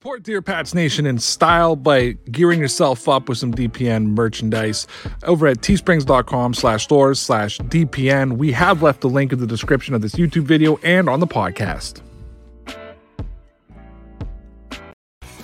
Support Dear Pats Nation in style by gearing yourself up with some DPN merchandise over at teesprings.com slash stores slash DPN. We have left a link in the description of this YouTube video and on the podcast.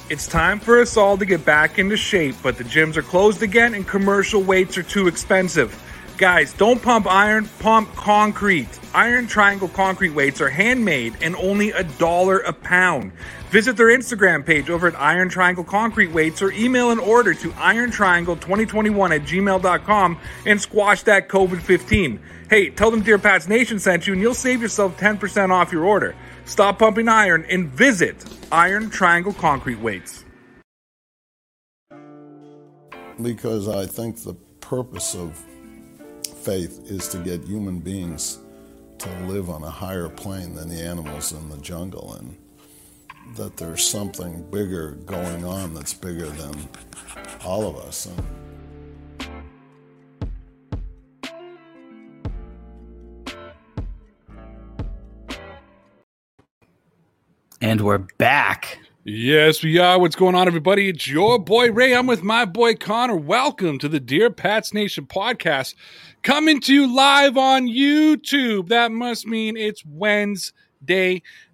It's time for us all to get back into shape, but the gyms are closed again and commercial weights are too expensive. Guys, don't pump iron, pump concrete. Iron Triangle concrete weights are handmade and only a dollar a pound. Visit their Instagram page over at Iron Triangle Concrete Weights or email an order to irontriangle2021 at gmail.com and squash that COVID 15. Hey, tell them Dear Pats Nation sent you and you'll save yourself 10% off your order. Stop pumping iron and visit Iron Triangle Concrete Weights. Because I think the purpose of faith is to get human beings to live on a higher plane than the animals in the jungle and that there's something bigger going on that's bigger than all of us. And And we're back. Yes, we are. What's going on, everybody? It's your boy Ray. I'm with my boy Connor. Welcome to the Dear Pats Nation podcast, coming to you live on YouTube. That must mean it's Wednesday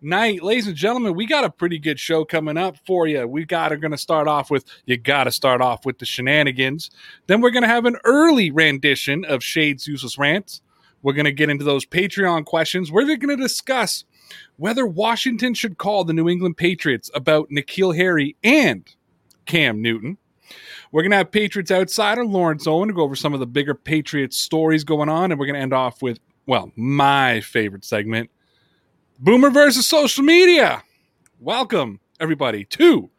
night, ladies and gentlemen. We got a pretty good show coming up for you. We got are going to start off with you got to start off with the shenanigans. Then we're going to have an early rendition of Shade's useless rants. We're going to get into those Patreon questions. We're going to discuss whether Washington should call the New England Patriots about N'Keal Harry and Cam Newton. We're going to have Patriots outsider Lawrence Owen to go over some of the bigger Patriots stories going on. And we're going to end off with, well, my favorite segment Boomer versus social media. Welcome, everybody, to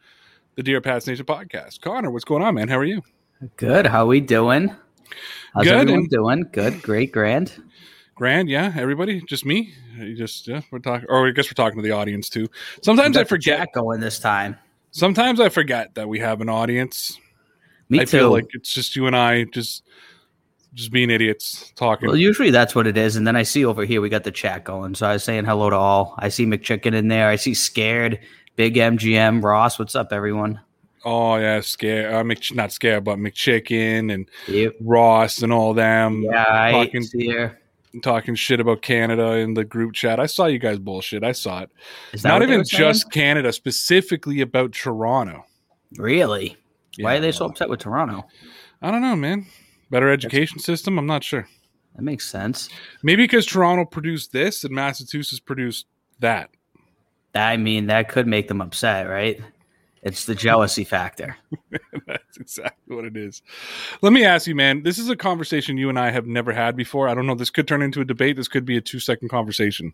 the Dear Pats Nation podcast. Connor, what's going on, man? How are you? Good. How we doing? How's Good, everyone and- doing? Good. Great. Grand. Grand, yeah. Everybody, just me. You just yeah, we're talking, or I guess we're talking to the audience too. Sometimes I forget. going this time. Sometimes I forget that we have an audience. Me I too. feel like it's just you and I, just just being idiots talking. well, usually that's what it is, and then I see over here we got the chat going. So I was saying hello to all. I see McChicken in there. I see Scared, Big MGM, Ross. What's up, everyone? oh yeah, scare. Uh, Mc, not scare, but McChicken and Yep. Ross and all them. Yeah, I talking here. talking shit about Canada in the group chat. I saw you guys bullshit. I saw it. Is that Not even saying? just Canada, specifically about Toronto. really. Why are they so upset with Toronto? I don't know, man. Better education system. I'm not sure. That makes sense. Maybe because Toronto produced this and Massachusetts produced that. I mean, that could make them upset, right? It's the jealousy factor. That's exactly what it is. Let me ask you, man. This is a conversation you and I have never had before. I don't know. This could turn into a debate. This could be a two second conversation.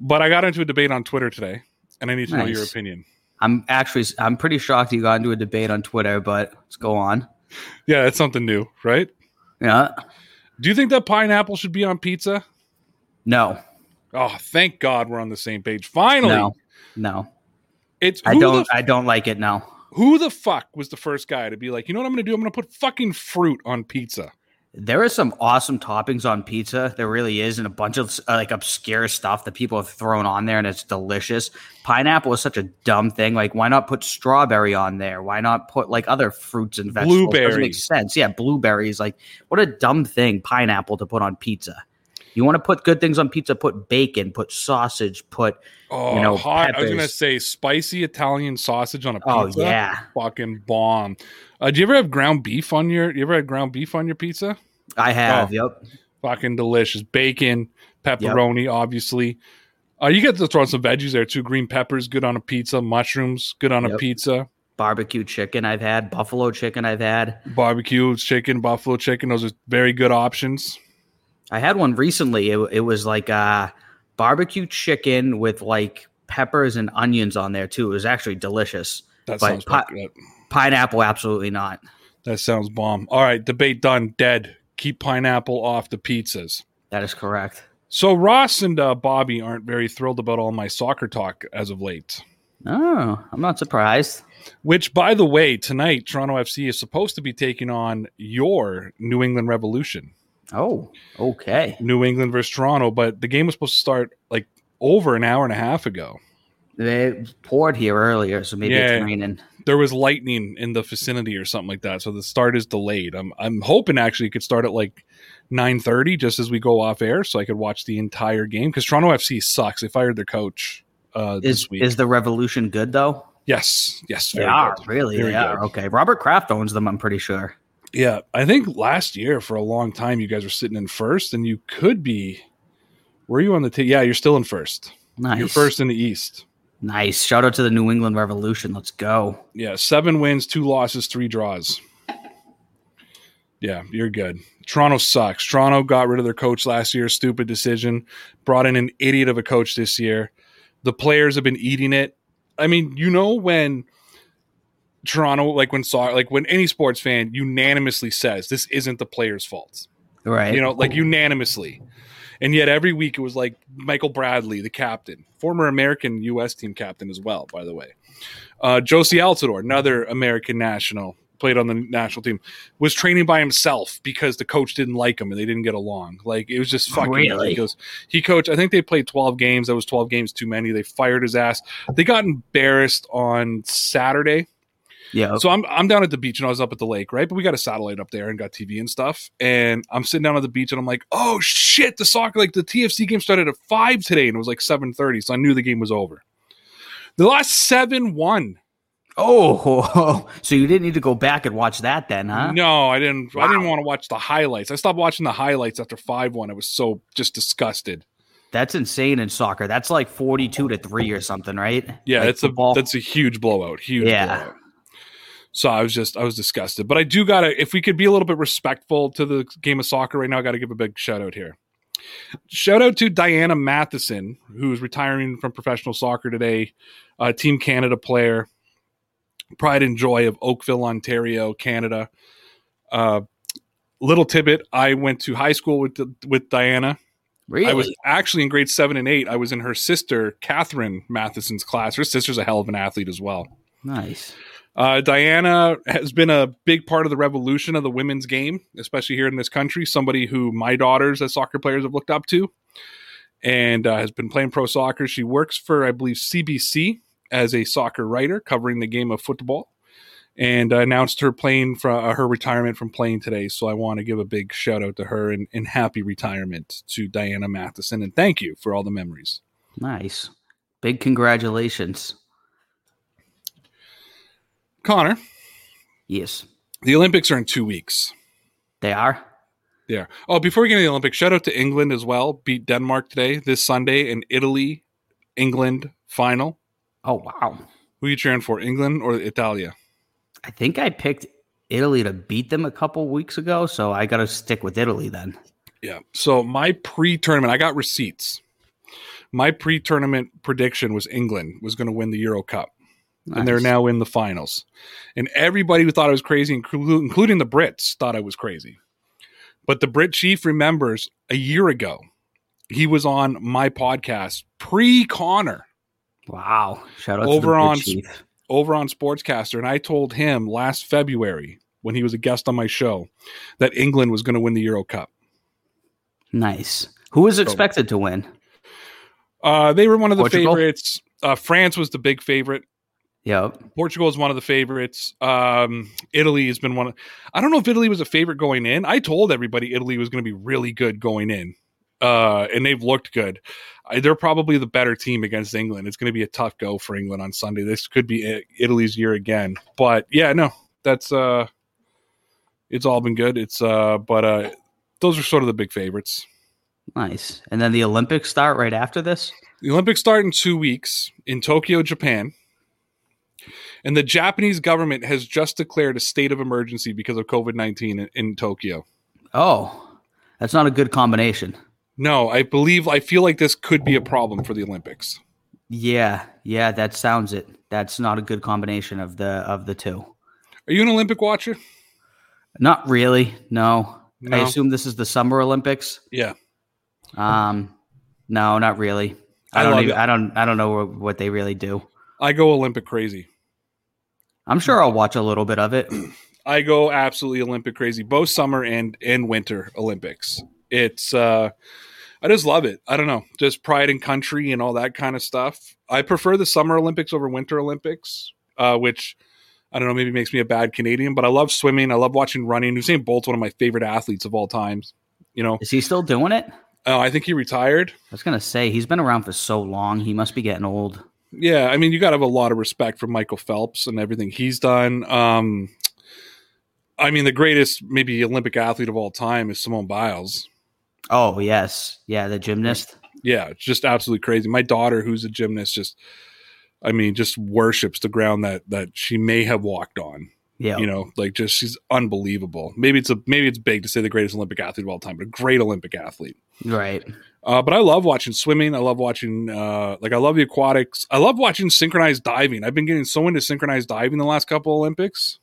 But I got into a debate on Twitter today, and I need to know your opinion. I'm actually I'm pretty shocked you got into a debate on Twitter, but let's go on. Yeah, that's something new, right? Yeah. Do you think that pineapple should be on pizza? No. Oh, thank God we're on the same page. Finally, No. No. it's I don't The, I don't like it now. who the fuck was the first guy to be like, you know what I'm going to do? I'm going to put fucking fruit on pizza. There are some awesome toppings on pizza. There really is, and a bunch of uh, like obscure stuff that people have thrown on there, and it's delicious. Pineapple is such a dumb thing. Like, why not put strawberry on there? Why not put like other fruits and vegetables? Blueberry. make sense. Yeah, blueberries. Like, what a dumb thing. Pineapple to put on pizza. You want to put good things on pizza? Put bacon. Put sausage. Put Oh, You know, hot. I was going to say spicy Italian sausage on a pizza. oh yeah. fucking bomb. Uh, do you ever have ground beef on your? You ever had ground beef on your pizza? I have. Oh. Yep. Fucking delicious. Bacon, pepperoni, obviously. Uh, you get to throw some veggies there too. Green peppers, good on a pizza. Mushrooms, good on a pizza. Barbecue chicken. I've had buffalo chicken. I've had. Barbecue chicken, buffalo chicken. Those are very good options. I had one recently. It, it was like uh, barbecue chicken with like peppers and onions on there too. It was actually delicious. That But sounds pi- good. Pineapple, absolutely not. That sounds bomb. All right, debate done. Dead. Keep pineapple off the pizzas. That is correct. So Ross and uh, Bobby aren't very thrilled about all my soccer talk as of late. Oh, I'm not surprised. Which, by the way, tonight Toronto FC is supposed to be taking on your New England Revolution. Oh, okay. New England versus Toronto, but the game was supposed to start like over an hour and a half ago. They poured here earlier, so maybe Yeah. it's raining. There was lightning in the vicinity or something like that, so the start is delayed. I'm I'm hoping actually it could start at like nine thirty, just as we go off air, so I could watch the entire game. Because Toronto FC sucks. They fired their coach uh, Is this week. is the revolution good though? yes, yes, They are good. really. Very they are okay. Robert Kraft owns them. I'm pretty sure. Yeah, I think last year for a long time you guys were sitting in first, and you could be. Were you on the team? Yeah, you're still in first. Nice. You're first in the East. Nice. Shout out to the New England Revolution. Let's go. Yeah, seven wins, two losses, three draws. Yeah, you're good. Toronto sucks. Toronto got rid of their coach last year. Stupid decision. Brought in an idiot of a coach this year. The players have been eating it. I mean, you know when Toronto, like when saw, like when any sports fan unanimously says this isn't the players' fault. Right. You know, like unanimously. And yet every week it was like Michael Bradley, the captain, former American U.S. team captain as well, by the way. Uh, Jozy Altidore, another American national, played on the national team, was training by himself because the coach didn't like him and they didn't get along. Like it was just fucking Really? ridiculous. He coached, I think they played 12 games. That was 12 games too many. They fired his ass. They got embarrassed on Saturday. Yeah. So I'm I'm down at the beach and I was up at the lake, right? But we got a satellite up there and got TV and stuff. And I'm sitting down at the beach and I'm like, oh shit, the soccer like the TFC game started at five today and it was like seven thirty, so I knew the game was over. The last seven one. Oh, so you didn't need to go back and watch that then, huh? No, I didn't. I didn't want to watch the highlights. I stopped watching the highlights after five one. I was so just disgusted. That's insane in soccer. That's like 42 to 3 or something, right? Yeah, Like that's football. a that's a huge blowout. Huge Yeah. blowout. So I was just I was disgusted. But I do gotta if we could be a little bit respectful to the game of soccer right now, I gotta give a big shout out here. Shout out to Diana Matheson, who's retiring from professional soccer today, uh, Team Canada player, pride and joy of Oakville, Ontario, Canada. Uh, little tidbit: I went to high school with with Diana. really? I was actually in grade seven and eight. I was in her sister Catherine Matheson's class. Her sister's a hell of an athlete as well. nice. Uh, Diana has been a big part of the revolution of the women's game, especially here in this country. Somebody who my daughters as soccer players have looked up to, and uh, has been playing pro soccer. She works for, I believe, CBC as a soccer writer, covering the game of football, and uh, announced her playing from uh, her retirement from playing today. So I want to give a big shout out to her and, and happy retirement to Diana Matheson, and thank you for all the memories. Nice. Big congratulations. Connor, Yes. the Olympics are in two weeks. They are? Yeah. Oh, before we get into the Olympics, shout out to England as well. Beat Denmark today, this Sunday, in Italy, England final. Oh, wow. Who are you cheering for, England or Italia? I think I picked Italy to beat them a couple weeks ago, so I got to stick with Italy then. Yeah. So my pre-tournament, I got receipts. My pre-tournament prediction was England was going to win the Euro Cup, and they're now in the finals. And everybody who thought I was crazy, including the Brits, thought I was crazy. But the Brit chief remembers a year ago, he was on my podcast pre-Connor. Wow. Shout out Over to the on- Chief. over on Sportscaster, and I told him last February when he was a guest on my show that England was going to win the Euro Cup. Nice. Who was expected to win? Uh, they were one of the Portugal? favorites. Uh, France was the big favorite. Yep. Portugal is one of the favorites. Um, Italy has been one. Of, I don't know if Italy was a favorite going in. I told everybody Italy was going to be really good going in, uh, and they've looked good. I, they're probably the better team against England. It's going to be a tough go for England on Sunday. This could be Italy's year again. But yeah, no, that's uh, it's all been good. It's uh, but uh, those are sort of the big favorites. Nice. And then the Olympics start right after this? The Olympics start in two weeks in Tokyo, Japan. And the Japanese government has just declared a state of emergency because of COVID 19 in, in Tokyo. Oh, that's not a good combination. No, I believe, I feel like this could be a problem for the Olympics. Yeah. Yeah, that sounds it. That's not a good combination of the of the two. Are you an Olympic watcher? Not really. No. I assume this is the Summer Olympics. Yeah. Um, no, not really. I, I don't. Even, it. I don't. I don't know what they really do. I go Olympic crazy. I'm sure I'll watch a little bit of it. I go absolutely Olympic crazy, both summer and and winter Olympics. It's uh I just love it. I don't know, just pride and country and all that kind of stuff. I prefer the summer Olympics over winter Olympics, uh, which I don't know, maybe makes me a bad Canadian, but I love swimming. I love watching running. Usain Bolt's one of my favorite athletes of all times. You know, Is he still doing it? uh, I think he retired. I was gonna say he's been around for so long. He must be getting old. Yeah, I mean, you got to have a lot of respect for Michael Phelps and everything he's done. Um, I mean, the greatest maybe Olympic athlete of all time is Simone Biles. Oh yes, yeah, the gymnast. Yeah, it's just absolutely crazy. My daughter, who's a gymnast, just I mean, just worships the ground that that she may have walked on. Yeah, You know, like just she's unbelievable. Maybe it's a maybe it's big to say the greatest Olympic athlete of all time, but a great Olympic athlete. right. Uh, but I love watching swimming. I love watching, uh, like, I love the aquatics. I love watching synchronized diving. I've been getting so into synchronized diving the last couple Olympics.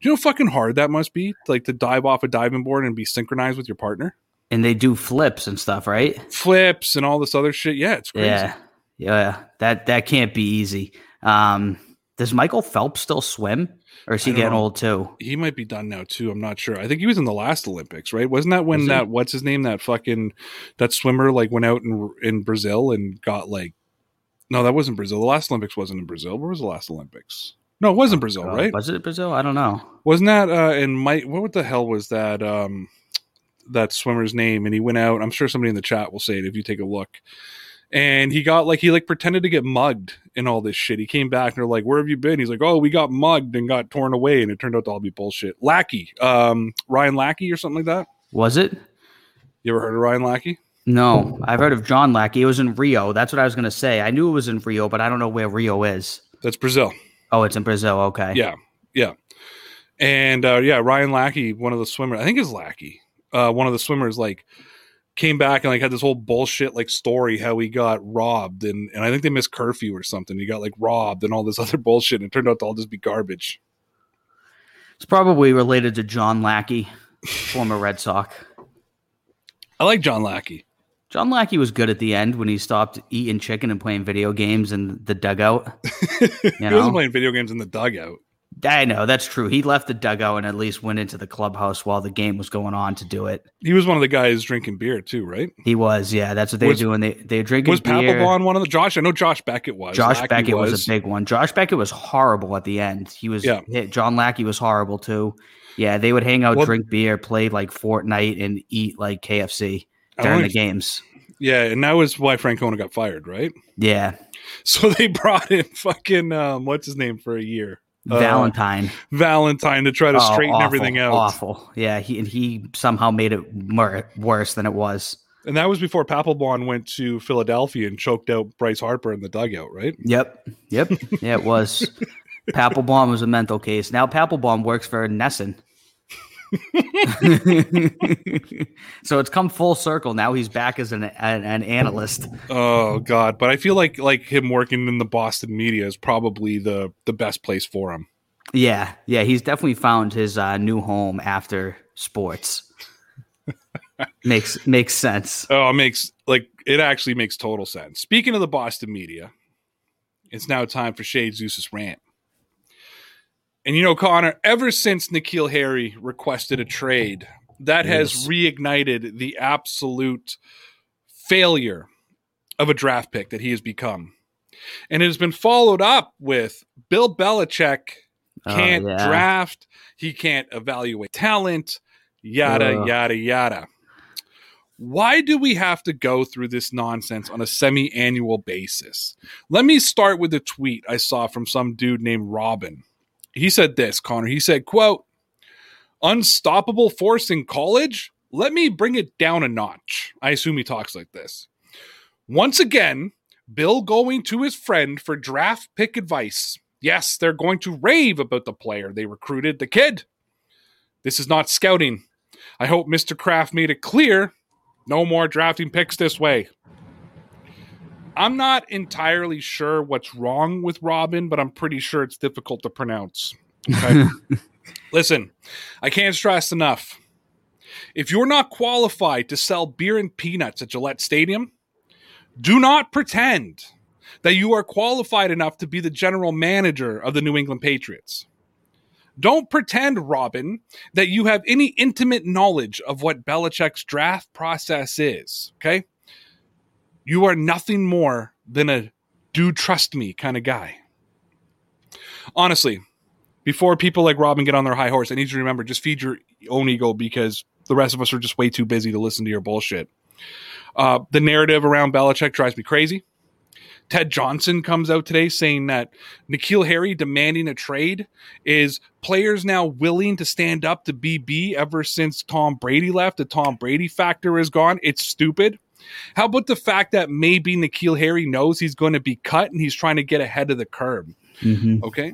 Do you know how fucking hard that must be? Like to dive off a diving board and be synchronized with your partner? And they do flips and stuff, right? Flips and all this other shit. Yeah, it's crazy. Yeah, yeah. That that can't be easy. Um, does Michael Phelps still swim, or is he getting know. old too? He might be done now too. I'm not sure. I think he was in the last Olympics, right? Wasn't that when Was that what's his name that fucking that swimmer like went out in in Brazil and got like no, that wasn't Brazil. The last Olympics wasn't in Brazil. Where was the last Olympics? No, it wasn't Brazil, Uh, right? Was it Brazil? I don't know. Wasn't that uh in Mike what the hell was that um that swimmer's name? And he went out, I'm sure somebody in the chat will say it if you take a look. And he got like he like pretended to get mugged and all this shit. He came back and they're like, Where have you been? He's like, Oh, we got mugged and got torn away, and it turned out to all be bullshit. Lackey. Um Ryan Lackey or something like that. Was it? You ever heard of Ryan Lackey? No, I've heard of John Lackey. It was in Rio. That's what I was going to say. I knew it was in Rio, but I don't know where Rio is. That's Brazil. Oh, it's in Brazil. Okay. Yeah, yeah, and uh, yeah, Ryan Lackey, one of the swimmers, I think is Lackey, uh, one of the swimmers, like came back and like had this whole bullshit like story how he got robbed and and I think they missed curfew or something. He got like robbed and all this other bullshit, and it turned out to all just be garbage. It's probably related to John Lackey, former Red Sox. I like John Lackey. John Lackey was good at the end when he stopped eating chicken and playing video games in the dugout. he You know? wasn't playing video games in the dugout. I know that's true. He left the dugout and at least went into the clubhouse while the game was going on to do it. He was one of the guys drinking beer too, right? He was, yeah. That's what they Was- were doing. They they were drinking Was. Papelbon one of the Josh? I know Josh Beckett was. Josh Lackey Beckett was. a big one. Josh Beckett was horrible at the end. He was. Yeah. hit- John Lackey was horrible too. Yeah, they would hang out, Well- drink beer, play like Fortnite, and eat like KFC during the games. Yeah, and that was why Francona got fired, right? Yeah, So they brought in fucking um, what's his name for a year, Uh, Valentine. Valentine, to try to Oh, straighten awful, everything out. Awful. Yeah, he and he somehow made it more, worse than it was. And that was before Papelbon went to Philadelphia and choked out Bryce Harper in the dugout, right? Yep. Yep. yeah, it was. Papelbon was a mental case. Now Papelbon works for NESN. so it's come full circle. Now he's back as an an, an analyst. Oh God! But I feel like like him working in the Boston media is probably the the best place for him. Yeah, yeah, he's definitely found his uh, new home after sports. makes makes sense. Oh, it makes like it actually makes total sense. Speaking of the Boston media, it's now time for Shade Zeus's rant. And you know, Connor, ever since N'Keal Harry requested a trade, that has reignited the absolute failure of a draft pick that he has become. And it has been followed up with Bill Belichick Oh, can't yeah. draft, he can't evaluate talent, yada, Ugh. yada, yada. Why do we have to go through this nonsense on a semi annual basis? Let me start with a tweet I saw from some dude named Robin. He said this, Connor. He said, quote, unstoppable force in college? Let me bring it down a notch. I assume he talks like this. Once again, Bill going to his friend for draft pick advice. Yes, they're going to rave about the player they recruited, the kid. This is not scouting. I hope Mr. Kraft made it clear no more drafting picks this way. I'm not entirely sure what's wrong with Robin, but I'm pretty sure it's difficult to pronounce. Okay. Listen, I can't stress enough. If you're not qualified to sell beer and peanuts at Gillette Stadium, do not pretend that you are qualified enough to be the general manager of the New England Patriots. Don't pretend, Robin, that you have any intimate knowledge of what Belichick's draft process is. Okay. You are nothing more than a do trust me kind of guy. Honestly, before people like Robin get on their high horse, I need you to remember just feed your own ego because the rest of us are just way too busy to listen to your bullshit. Uh, the narrative around Belichick drives me crazy. Ted Johnson comes out today saying that N'Keal Harry demanding a trade is players now willing to stand up to BB ever since Tom Brady left. The Tom Brady factor is gone. It's stupid. How about the fact that maybe N'Keal Harry knows he's going to be cut and he's trying to get ahead of the curve? Mm-hmm. Okay.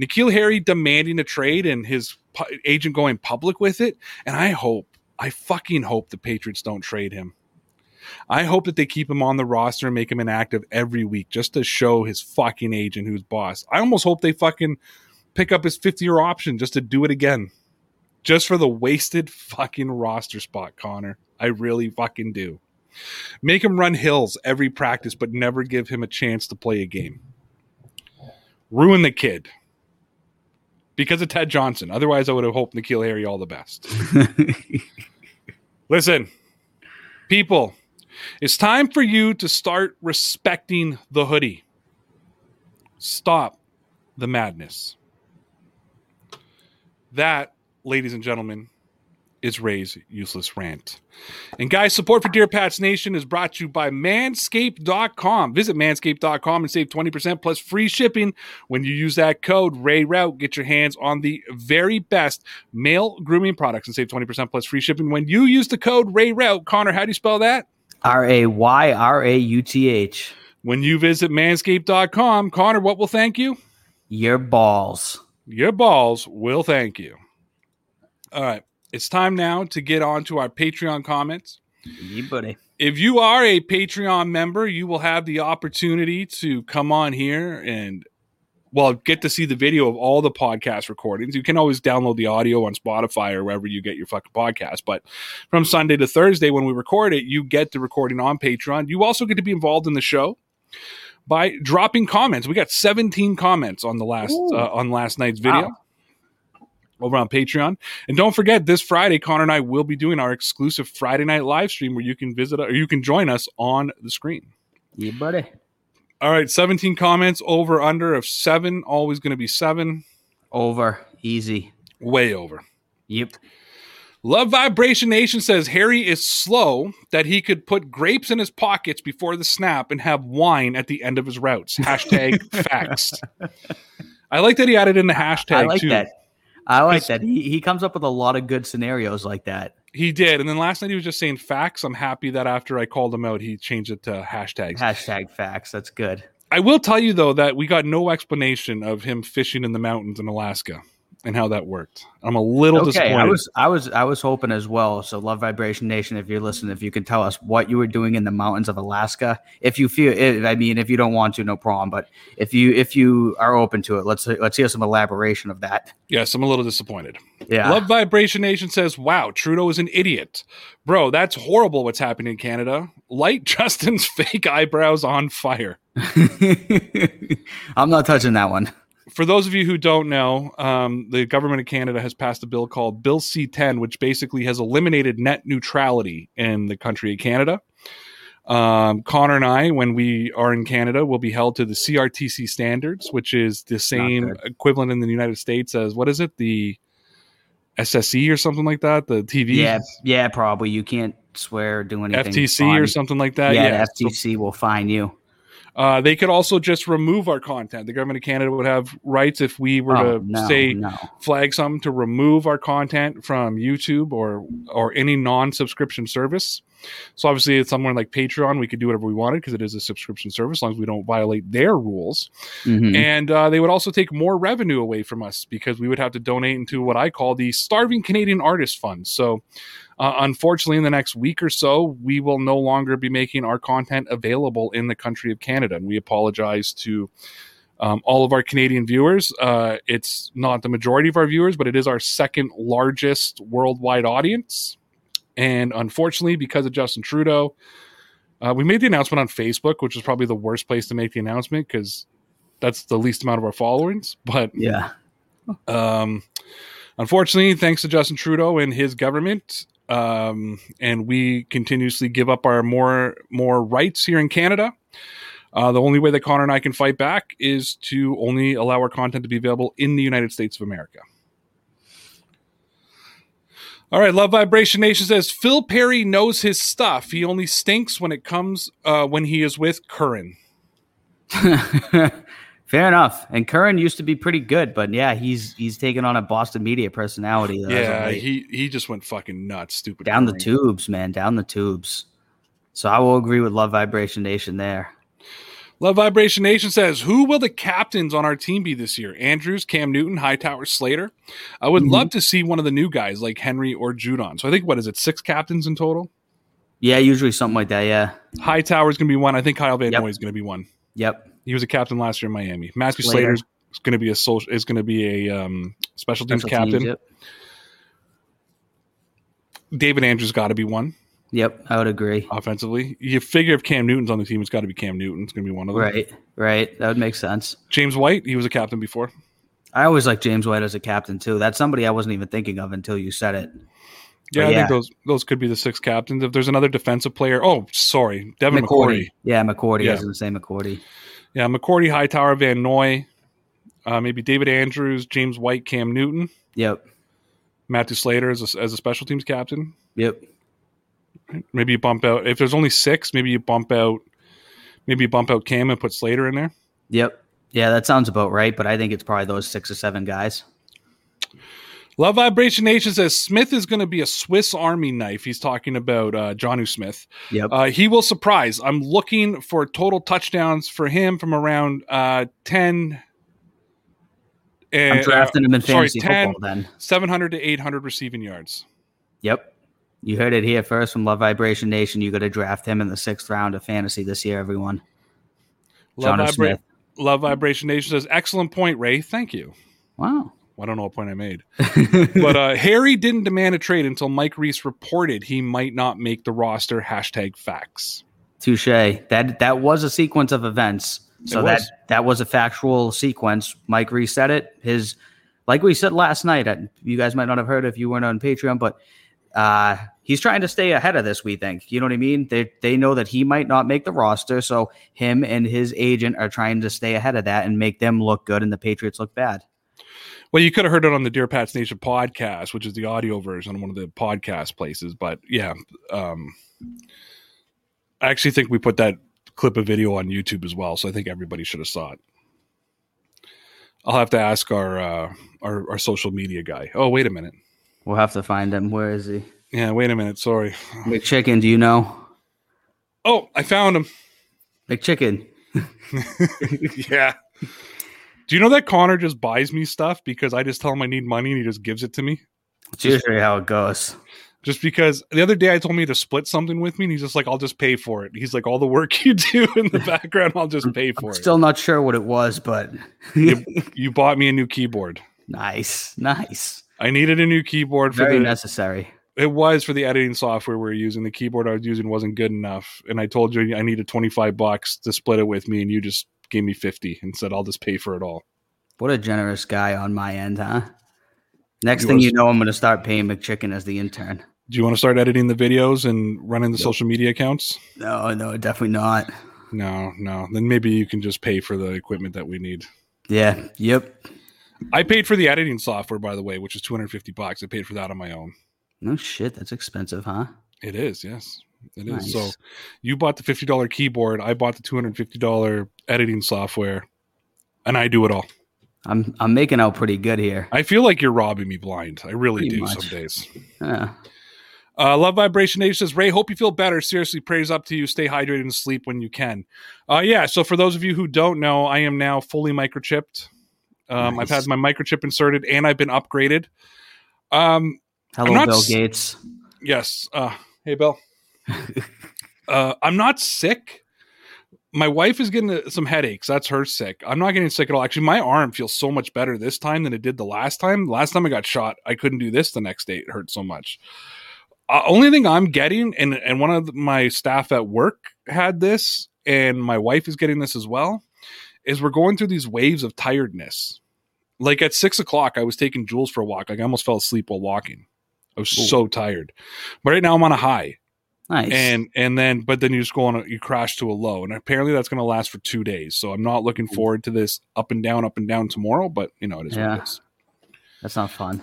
N'Keal Harry demanding a trade and his pu- agent going public with it. And I hope, I fucking hope the Patriots don't trade him. I hope that they keep him on the roster and make him inactive every week just to show his fucking agent who's boss. I almost hope they fucking pick up his 50 year option just to do it again. Just for the wasted fucking roster spot, Connor. I really fucking do. Make him run hills every practice, but never give him a chance to play a game. Ruin the kid because of Ted Johnson. Otherwise, I would have hoped N'Keal Harry all the best. Listen, people, it's time for you to start respecting the hoodie. Stop the madness. That, ladies and gentlemen, is Ray's useless rant. And guys, support for Dear Pats Nation is brought to you by manscaped.com. Visit manscaped.com and save 20% plus free shipping when you use that code RayRauth. Get your hands on the very best male grooming products and save 20% plus free shipping when you use the code RayRauth. Connor, how do you spell that? R A Y R A U T H. When you visit manscaped.com, Connor, what will thank you? Your balls. Your balls will thank you. All right. It's time now to get on to our Patreon comments. Buddy. If you are a Patreon member, you will have the opportunity to come on here and well, get to see the video of all the podcast recordings. You can always download the audio on Spotify or wherever you get your fucking podcast. But from Sunday to Thursday, when we record it, you get the recording on Patreon. You also get to be involved in the show by dropping comments. We got 17 comments on the last uh, on last night's video. Wow. Over on Patreon. And don't forget, this Friday, Connor and I will be doing our exclusive Friday night live stream where you can visit or you can join us on the screen. You buddy. All right, 17 comments over under of seven, always going to be seven, Over. Easy. way over. Yep. Love Vibration Nation says Harry is slow that he could put grapes in his pockets before the snap and have wine at the end of his routes. Hashtag facts. I like that he added in the hashtag I like too. that. I like that. He, he comes up with a lot of good scenarios like that. He did, and then last night he was just saying facts. I'm happy that after I called him out, he changed it to hashtags. Hashtag facts. That's good. I will tell you though that we got no explanation of him fishing in the mountains in Alaska and how that worked. I'm a little Okay, disappointed. I was I was I was hoping as well. So Love Vibration Nation, if you're listening, if you can tell us what you were doing in the mountains of Alaska, if you feel, if, I mean, if you don't want to, no problem. But if you if you are open to it, let's let's hear some elaboration of that. yes, I'm a little disappointed. Yeah, Love Vibration Nation says, "Wow, Trudeau is an idiot, bro. That's horrible. What's happening in Canada? Light Justin's fake eyebrows on fire." I'm not touching that one. For those of you who don't know, um, the government of Canada has passed a bill called Bill C10, which basically has eliminated net neutrality in the country of Canada. Um, Connor and I, when we are in Canada, will be held to the CRTC standards, which is the same equivalent in the United States as what is it, the SSE or something like that, the TV, Yeah, yeah, probably. You can't swear or do anything. FTC or something like that. Yeah, so- the FTC will fine you. Uh, they could also just remove our content. The government of Canada would have rights if we were Oh, to no, say no. flag something to remove our content from YouTube or or any non-subscription service. So obviously, it's somewhere like Patreon. We could do whatever we wanted because it is a subscription service, as long as we don't violate their rules. Mhm. And uh, they would also take more revenue away from us because we would have to donate into what I call the Starving Canadian Artist Fund. So Uh, unfortunately, in the next week or so, we will no longer be making our content available in the country of Canada. And we apologize to um, all of our Canadian viewers. Uh, it's not the majority of our viewers, but it is our second largest worldwide audience. And unfortunately, because of Justin Trudeau, uh, we made the announcement on Facebook, which is probably the worst place to make the announcement because that's the least amount of our followers. But Yeah. um, unfortunately, thanks to Justin Trudeau and his government, um, and we continuously give up our more more rights here in Canada. Uh, the only way that Connor and I can fight back is to only allow our content to be available in the United States of America. All right, Love Vibration Nation says Phil Perry knows his stuff. He only stinks when it comes uh, when he is with Curran. Fair enough. And Curran used to be pretty good, but yeah, he's he's taken on a Boston media personality. Yeah, he he just went fucking nuts. Stupid. down the tubes, man, down the tubes. So I will agree with Love Vibration Nation there. Love Vibration Nation says, Who will the captains on our team be this year? Andrews, Cam Newton, Hightower, Slater. I would Mhm. love to see one of the new guys like Henry or Judon. So I think, what is it, six captains in total? Yeah, usually something like that. Yeah. Hightower is going to be one. I think Kyle Van Yep. Noy is going to be one. Yep. He was a captain last year in Miami. Matthew Slater. Is going to be a social, is going to be a um, special teams Special captain. teams, yep. David Andrews got to be one Yep, I would agree. offensively. You figure if Cam Newton's on the team, it's got to be Cam Newton. It's going to be one of them. Right, right. That would make sense. James White, he was a captain before. I always like James White as a captain too. That's somebody I wasn't even thinking of until you said it. Yeah, But I yeah. think those those could be the six captains. If there's another defensive player, oh, sorry, Devin McCourty. Yeah, McCourty. Yeah. I was going to say McCourty. Yeah, McCourty, Hightower, Van Noy, uh, maybe David Andrews, James White, Cam Newton, Yep. Matthew Slater as a, as a special teams captain. Yep. Maybe you bump out if there's only six. Maybe you bump out, maybe you bump out Cam and put Slater in there. Yep. Yeah, that sounds about right, but I think it's probably those six or seven guys. Love Vibration Nation says Smith is going to be a Swiss Army knife. He's talking about uh, Jonnu Smith. Yep. Uh, he will surprise. I'm looking for total touchdowns for him from around uh, 10. I'm drafting him in sorry, fantasy 10, football then. 700 to 800 receiving yards. Yep. You heard it here first from Love Vibration Nation. You got to draft him in the sixth round of fantasy this year, everyone. Love, John Vibra- Smith. Love Vibration Nation says, excellent point, Ray. Thank you. Wow. I don't know what point I made. but uh, Harry didn't demand a trade until Mike Reiss reported he might not make the roster. Hashtag facts. Touche. That that was a sequence of events. So that was. that was a factual sequence. Mike reset it. His like we said last night. You guys might not have heard if you weren't on Patreon, but uh, he's trying to stay ahead of this. We think. You know what I mean? They they know that he might not make the roster, so him and his agent are trying to stay ahead of that and make them look good, and the Patriots look bad. Well, you could have heard it on the Dear Pats Nation podcast, which is the audio version on one of the podcast places. But yeah, um, I actually think we put that clip of video on YouTube as well. So I think everybody should have saw it. I'll have to ask our uh, our, our social media guy. Oh, wait a minute. We'll have to find him. Where is he? Yeah, wait a minute. Sorry. McChicken, do you know? Oh, I found him. McChicken. yeah. Do you know that Connor just buys me stuff because I just tell him I need money and he just gives it to me? It's usually how it goes. Just because the other day I told me to split something with me and he's just like, I'll just pay for it. He's like, all the work you do in the background, I'll just pay for I'm it. still not sure what it was, but you, you bought me a new keyboard. nice, nice. I needed a new keyboard for Very the necessary. it was for the editing software we were using. The keyboard I was using wasn't good enough. And I told you I needed 25 bucks to split it with me and you just gave me 50 and said I'll just pay for it all. What a generous guy on my end, huh? Next He thing you know, I'm going to start paying McChicken as the intern. Do you want to start editing the videos and running the social media accounts? No, no, definitely not. No, no. Then maybe you can just pay for the equipment that we need. Yeah, yep. I paid for the editing software, by the way, which is 250 bucks. I paid for that on my own. No shit, that's expensive, huh? It is, yes. It is. Nice. So you bought the $50 keyboard, I bought the $250 editing software, and I do it all. I'm I'm making out pretty good here. I feel like you're robbing me blind. I really Pretty do much. some days. Yeah. Uh, Love Vibration Age says, Ray, hope you feel better. Seriously, praise up to you. Stay hydrated and sleep when you can. Uh, yeah, so for those of you who don't know, I am now fully microchipped. Um, I've had my microchip inserted and I've been upgraded. Um, Hello, Bill s- Gates. Yes. Uh, hey, Bill. uh, I'm not sick. My wife is getting some headaches. That's her sick. I'm not getting sick at all. Actually, my arm feels so much better this time than it did the last time. Last time I got shot, I couldn't do this the next day. It hurt so much. Uh, only thing I'm getting, and and one of my staff at work had this, and my wife is getting this as well, is we're going through these waves of tiredness. Like at six o'clock, I was taking Jules for a walk. Like I almost fell asleep while walking. I was Ooh. so tired. But right now I'm on a high. Nice. And and then but then you just go on a, you crash to a low. And apparently that's gonna last for two days. So I'm not looking forward to this up and down, up and down tomorrow, but you know, it is what Yeah. it is. That's not fun.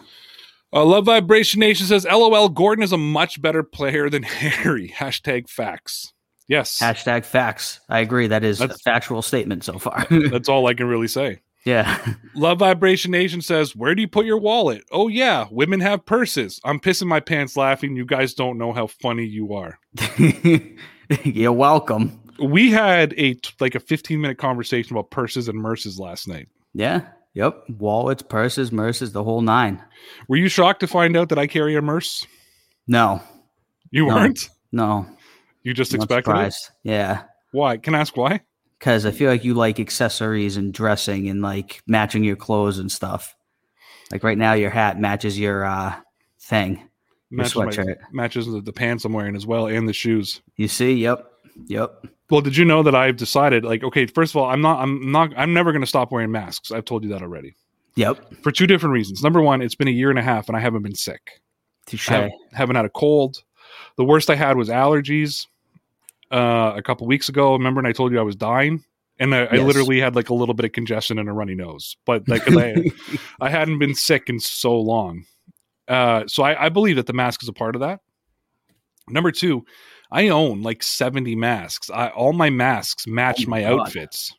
Uh, Love Vibration Nation says, LOL, Gordon is a much better player than Harry. Hashtag facts. Yes. Hashtag facts. I agree. That is That's- a factual statement so far. That's all I can really say. Yeah. Love Vibration Nation says, Where do you put your wallet? Oh, yeah, women have purses. I'm pissing my pants laughing. You guys don't know how funny you are. You're welcome. We had a like a 15 minute conversation about purses and merces last night. Yeah. Yep. Wallets, purses, merces, the whole nine. Were you shocked to find out that I carry a merce? No. You No. weren't? No. You just expected it? Yeah. Why? Can I ask why? Because I feel like you like accessories and dressing and like matching your clothes and stuff. Like right now, your hat matches your uh thing. Your Matches, my- sweatshirt. matches the, the pants I'm wearing as well and the shoes. You see? Yep. Yep. Well, did you know that I've decided like okay, first of all, I'm not I'm not I'm never going to stop wearing masks. I've told you that already. Yep. For two different reasons. Number one, it's been a year and a half and I haven't been sick. Touche. I haven't, haven't had a cold. The worst I had was allergies uh, a couple weeks ago. Remember, and I told you I was dying, and I, I literally had like a little bit of congestion and a runny nose. But like, I, I hadn't been sick in so long, uh, so I, I believe that the mask is a part of that. Number two, I own like seventy masks. I, all my masks match Oh my my outfits.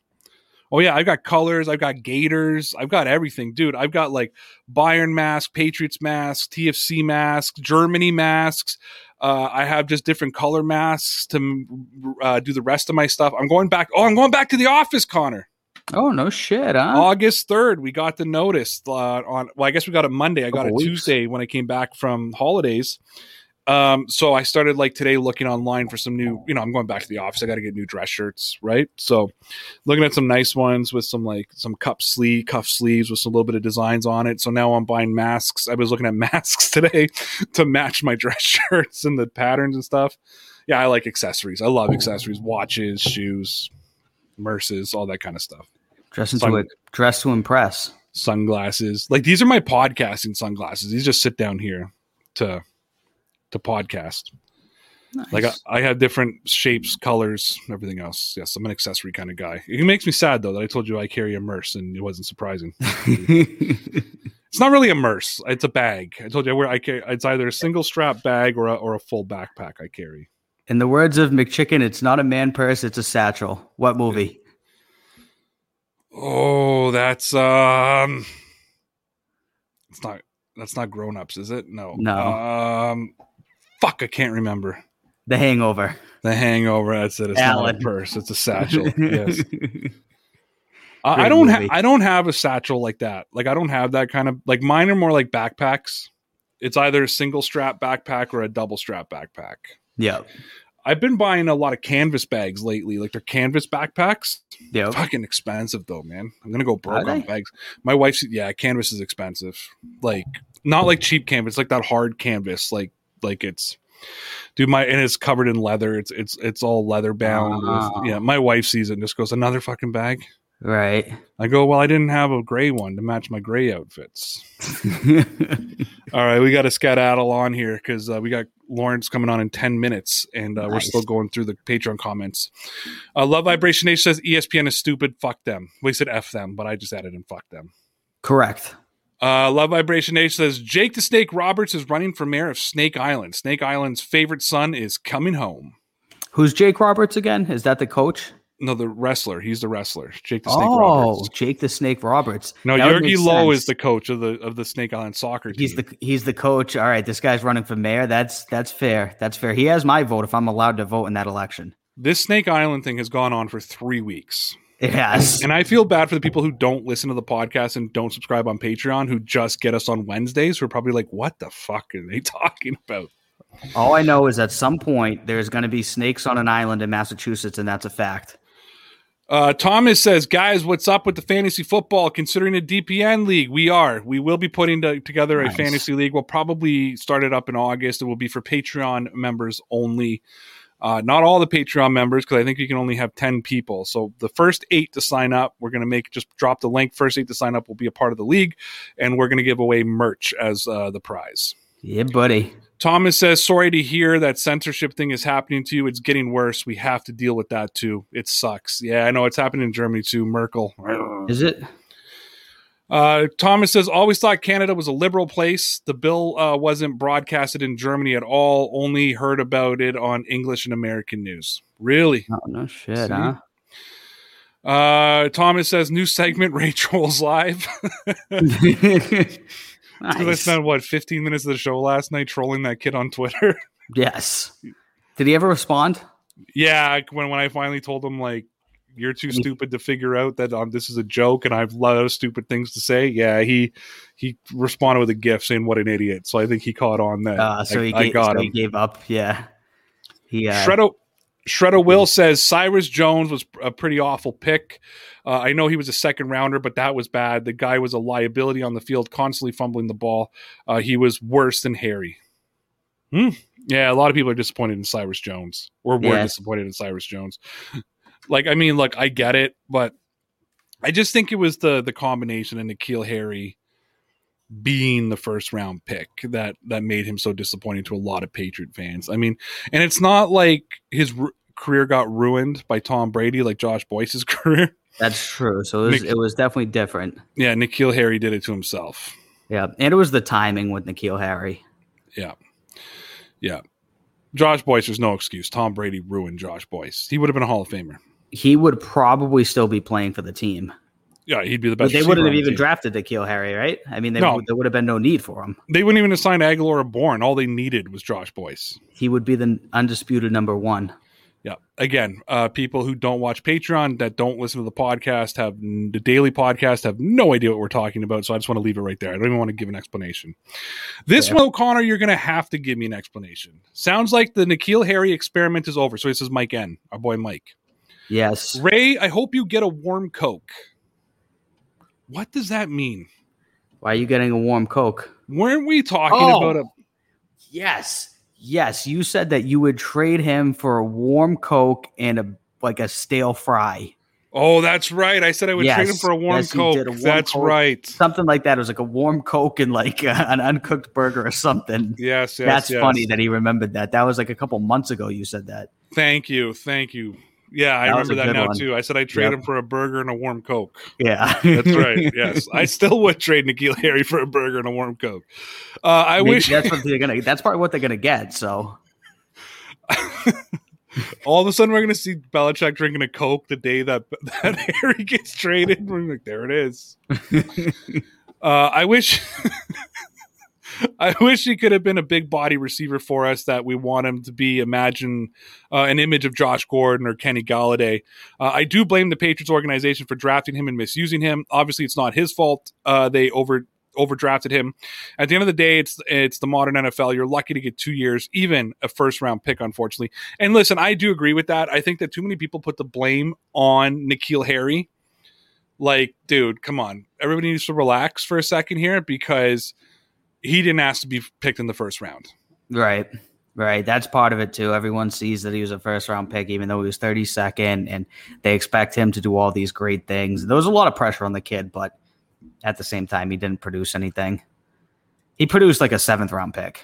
Oh yeah, I've got colors, I've got gators, I've got everything, dude. I've got like Bayern mask, Patriots mask, TFC mask, Germany masks. Uh, I have just different color masks to uh, do the rest of my stuff. I'm going back. Oh, I'm going back to the office, Connor. oh no shit, huh? August third, we got the notice uh, on. Well, I guess we got it Monday. I got it Tuesday when I came back from holidays. Um, so I started like today looking online for some new. You know, I'm going back to the office. I got to get new dress shirts, right? So looking at some nice ones with some like some cup sleeve, cuff sleeves with some little bit of designs on it. So now I'm buying masks. I was looking at masks today to match my dress shirts and the patterns and stuff. Yeah, I like accessories. I love accessories, watches, shoes, merces, all that kind of stuff Dress into Fun. Dress to impress. sunglasses. Like these are my podcasting sunglasses. These just sit down here to to podcast. Nice. Like I, I have different shapes, colors, everything else. Yes, I'm an accessory kind of guy. It makes me sad though that I told you I carry a merce and it wasn't surprising. It's not really a merce. It's a bag. I told you I wear. I carry. It's either a single strap bag or a, or a full backpack. I carry. In the words of McChicken, it's not a man purse, it's a satchel. What movie? Oh, that's um. It's not. That's not grown ups, is it? No. No. Um. Fuck, I can't remember. The Hangover. The Hangover. That's it. It's not a purse. It's a satchel. yes. I, I don't. Ha- I don't have a satchel like that. Like I don't have that kind of. Like mine are more like backpacks. It's either a single strap backpack or a double strap backpack. Yeah. I've been buying a lot of canvas bags lately. Like they're canvas backpacks. Yeah, Fucking expensive though, man. I'm gonna go broke on bags. My wife's yeah, canvas is expensive. Like not like cheap canvas, like that hard canvas. Like like it's dude my and it's covered in leather. It's it's it's all leather bound. with- Ah. yeah, my wife sees it and just goes, Another fucking bag. Right. I go, Well, I didn't have a gray one to match my gray outfits. All right, we got a skedaddle on here because uh, we got Lawrence coming on in 10 minutes and uh, we're still going through the Patreon comments. Uh, Love Vibration Nation says ESPN is stupid. Fuck them. We said F them, but I just added in fuck them. Correct. Uh, Love Vibration Nation says Jake the Snake Roberts is running for mayor of Snake Island. Snake Island's favorite son is coming home. Who's Jake Roberts again? Is that the coach? No, the wrestler. He's the wrestler. Jake the Snake oh, Roberts. Jake the Snake Roberts. No, That Yergi Lowe is the coach of the of the Snake Island soccer team. He's the he's the coach. All right, this guy's running for mayor. That's that's fair. That's fair. He has my vote if I'm allowed to vote in that election. this Snake Island thing has gone on for three weeks. It has. And I feel bad for the people who don't listen to the podcast and don't subscribe on Patreon, who just get us on Wednesdays, who are probably like, what the fuck are they talking about? All I know is at some point there's going to be snakes on an island in Massachusetts, and that's a fact. Uh, Thomas says, guys, what's up with the fantasy football? Considering a DPN league, we are. We will be putting to, together nice. a fantasy league. We'll probably start it up in August. It will be for Patreon members only. Uh, not all the Patreon members, because I think you can only have 10 people. So the first eight to sign up, we're going to make just drop the link. First eight to sign up will be a part of the league, and we're going to give away merch as uh, the prize. Yeah, buddy. Thomas says, sorry to hear that censorship thing is happening to you. It's getting worse. We have to deal with that too. It sucks. Yeah, I know it's happening in Germany too. Merkel. Is it? Uh, Thomas says, always thought Canada was a liberal place. The bill uh, wasn't broadcasted in Germany at all. Only heard about it on English and American news. Really? Oh, no shit, See? huh? Uh, Thomas says, new segment, Ray Trolls Live. Nice. I spent what 15 minutes of the show last night trolling that kid on Twitter. yes. Did he ever respond? Yeah, when when I finally told him like you're too stupid to figure out that um, this is a joke and I've a lot of stupid things to say. Yeah, he he responded with a gif saying what an idiot. So I think he caught on that. Uh, so, I, he, gave, so he gave up. Yeah. He uh, Shredder Will says Cyrus Jones was a pretty awful pick. Uh, I know he was a second rounder, but that was bad. The guy was a liability on the field, constantly fumbling the ball. Uh, he was worse than Harry. Hmm. Yeah, a lot of people are disappointed in Cyrus Jones, or were yeah. disappointed in Cyrus Jones. Like, I mean, look, I get it, but I just think it was the the combination and N'Keal Harry being the first round pick that that made him so disappointing to a lot of Patriot fans. I mean, and it's not like his r- career got ruined by Tom Brady like Josh Boyce's career. That's true. So it was, Nick, it was definitely different. Yeah, N'Keal Harry did it to himself. Yeah, and it was the timing with N'Keal Harry. Yeah, yeah. Josh Boyce, there's no excuse. Tom Brady ruined Josh Boyce. He would have been a Hall of Famer. He would probably still be playing for the team. Yeah, he'd be the best. But they wouldn't have even team. drafted N'Keal Harry, right? I mean, they, no. there would have been no need for him. They wouldn't even assign Agholor or Bourne. All they needed was Josh Boyce. He would be the undisputed number one. Yeah. Again, uh, people who don't watch Patreon, that don't listen to the podcast, have the daily podcast, have no idea what we're talking about. So I just want to leave it right there. I don't even want to give an explanation. This yeah. one, O'Connor, you're going to have to give me an explanation. Sounds like the N'Keal Harry experiment is over. So this is Mike N, our boy Mike. Yes. Ray, I hope you get a warm Coke. What does that mean? Why are you getting a warm Coke? Weren't we talking oh, about a. Yes. Yes, you said that you would trade him for a warm Coke and a like a stale fry. Oh, that's right. I said I would yes. trade him for a warm yes, Coke. A warm that's Coke, right. Something like that. It was like a warm Coke and like uh, an uncooked burger or something. Yes, yes That's yes. funny that he remembered that. That was like a couple months ago you said that. Thank you. Thank you. Yeah, I that remember that now one. too. I said I'd trade yep. him for a burger and a warm Coke. Yeah, that's right. Yes, I still would trade N'Keal Harry for a burger and a warm Coke. Uh, I Maybe wish that's what they're gonna. That's probably what they're gonna get. So. All of a sudden, we're going to see Belichick drinking a Coke the day that that Harry gets traded. We're like, there it is. uh, I wish. I wish he could have been a big body receiver for us that we want him to be. Imagine uh, an image of Josh Gordon or Kenny Golladay. Uh, I do blame the Patriots organization for drafting him and misusing him. Obviously, it's not his fault. Uh, they over overdrafted him. At the end of the day, it's it's the modern NFL. You're lucky to get two years, even a first round pick, unfortunately. And listen, I do agree with that. I think that too many people put the blame on N'Keal Harry. Like, dude, come on. Everybody needs to relax for a second here because – he didn't ask to be picked in the first round. Right. Right. That's part of it too. Everyone sees that he was a first round pick, even though he was 32nd, and they expect him to do all these great things. There was a lot of pressure on the kid, but at the same time, he didn't produce anything. He produced like a seventh round pick.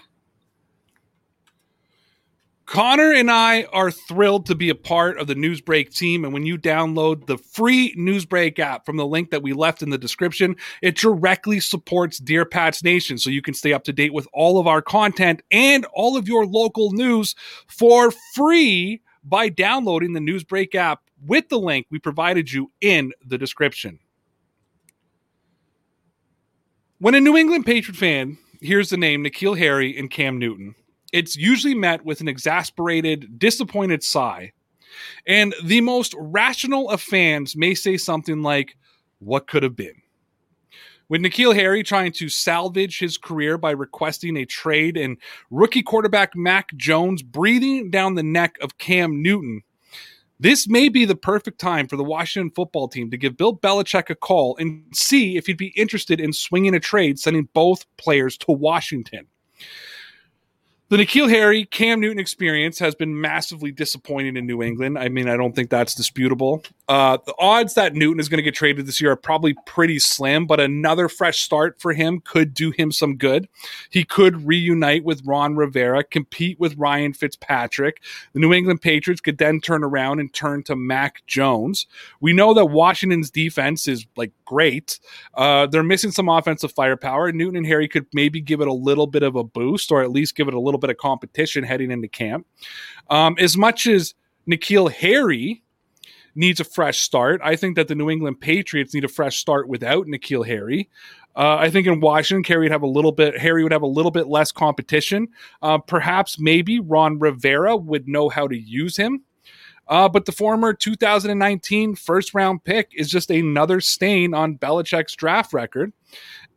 Connor and I are thrilled to be a part of the Newsbreak team. And when you download the free Newsbreak app from the link that we left in the description, it directly supports Dear Pats Nation. So you can stay up to date with all of our content and all of your local news for free by downloading the Newsbreak app with the link we provided you in the description. When a New England Patriot fan hears the name N'Keal Harry and Cam Newton, it's usually met with an exasperated, disappointed sigh. And the most rational of fans may say something like, What could have been? With N'Keal Harry trying to salvage his career by requesting a trade and rookie quarterback Mac Jones breathing down the neck of Cam Newton, this may be the perfect time for the Washington football team to give Bill Belichick a call and see if he'd be interested in swinging a trade, sending both players to Washington. The N'Keal Harry Cam Newton experience has been massively disappointing in New England. I mean, I don't think that's disputable. Uh, the odds that Newton is going to get traded this year are probably pretty slim, but another fresh start for him could do him some good. He could reunite with Ron Rivera, compete with Ryan Fitzpatrick. The New England Patriots could then turn around and turn to Mac Jones. We know that Washington's defense is like great. Uh, they're missing some offensive firepower. Newton and Harry could maybe give it a little bit of a boost, or at least give it a little bit of competition heading into camp. Um, as much as N'Keal Harry needs a fresh start, I think that the New England Patriots need a fresh start without N'Keal Harry. Uh, I think in Washington, Harry would have a little bit. Harry would have a little bit less competition. Uh, perhaps, maybe Ron Rivera would know how to use him. Uh, but the former 2019 first round pick is just another stain on Belichick's draft record.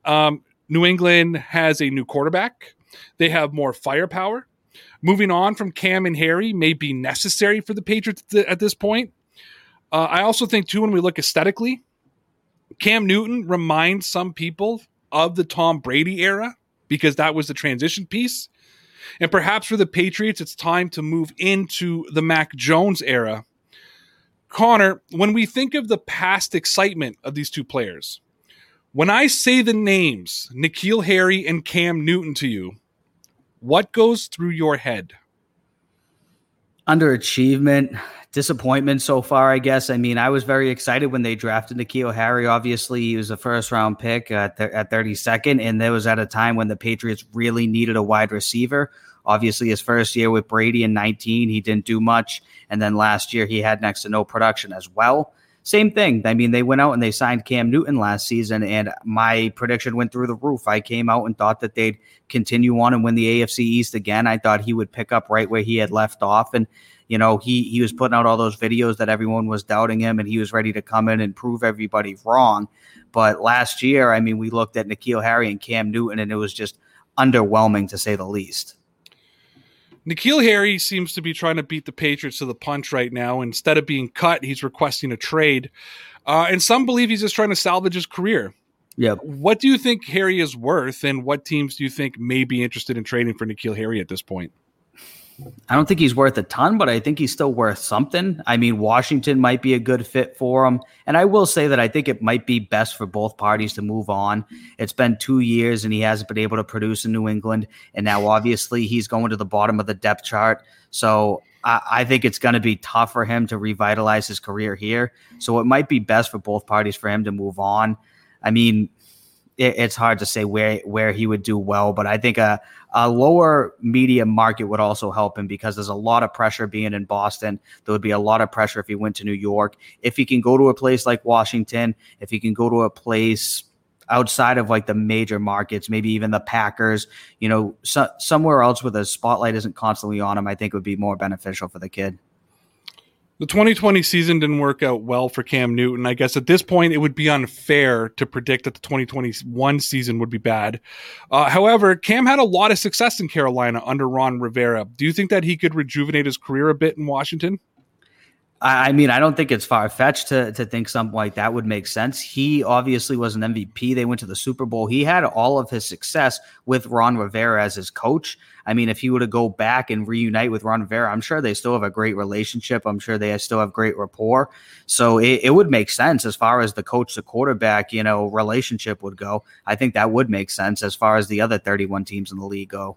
Um, New England has a new quarterback. They have more firepower. Moving on from Cam and Harry may be necessary for the Patriots at this point. Uh, I also think, too, when we look aesthetically, Cam Newton reminds some people of the Tom Brady era because that was the transition piece. And perhaps for the Patriots, it's time to move into the Mac Jones era. Connor, when we think of the past excitement of these two players, when I say the names N'Keal Harry and Cam Newton to you, what goes through your head? Underachievement, disappointment so far, I guess. I mean, I was very excited when they drafted N'Keal Harry. Obviously, he was a first round pick at, th- at 32nd, and there was at a time when the Patriots really needed a wide receiver. Obviously, his first year with Brady in 19, he didn't do much. And then last year, he had next to no production as well. Same thing. I mean, they went out and they signed Cam Newton last season, and my prediction went through the roof. I came out and thought that they'd continue on and win the AFC East again. I thought he would pick up right where he had left off. And you know, he he was putting out all those videos that everyone was doubting him, and he was ready to come in and prove everybody wrong. But last year, I mean, we looked at N'Keal Harry and Cam Newton, and it was just underwhelming to say the least. N'Keal Harry seems to be trying to beat the Patriots to the punch right now. Instead of being cut, he's requesting a trade. Uh, and some believe he's just trying to salvage his career. Yeah. What do you think Harry is worth, and what teams do you think may be interested in trading for N'Keal Harry at this point? I don't think he's worth a ton, but I think he's still worth something. I mean, Washington might be a good fit for him. And I will say that I think it might be best for both parties to move on. It's been two years and he hasn't been able to produce in New England. And now, obviously, he's going to the bottom of the depth chart. So I, I think it's going to be tough for him to revitalize his career here. So it might be best for both parties for him to move on. I mean, it, it's hard to say where where he would do well, but I think a, a lower media market would also help him because there's a lot of pressure being in Boston. There would be a lot of pressure if he went to New York. If he can go to a place like Washington, if he can go to a place outside of like the major markets, maybe even the Packers, you know, so, somewhere else where the spotlight isn't constantly on him, I think would be more beneficial for the kid. The 2020 season didn't work out well for Cam Newton. I guess at this point, it would be unfair to predict that the 2021 season would be bad. Uh, however, Cam had a lot of success in Carolina under Ron Rivera. Do you think that he could rejuvenate his career a bit in Washington? I mean, I don't think it's far fetched to, to think something like that would make sense. He obviously was an MVP. They went to the Super Bowl. He had all of his success with Ron Rivera as his coach. I mean, if he were to go back and reunite with Ron Rivera, I'm sure they still have a great relationship. I'm sure they still have great rapport. So it, it would make sense as far as the coach to quarterback, you know, relationship would go. I think that would make sense as far as the other 31 teams in the league go.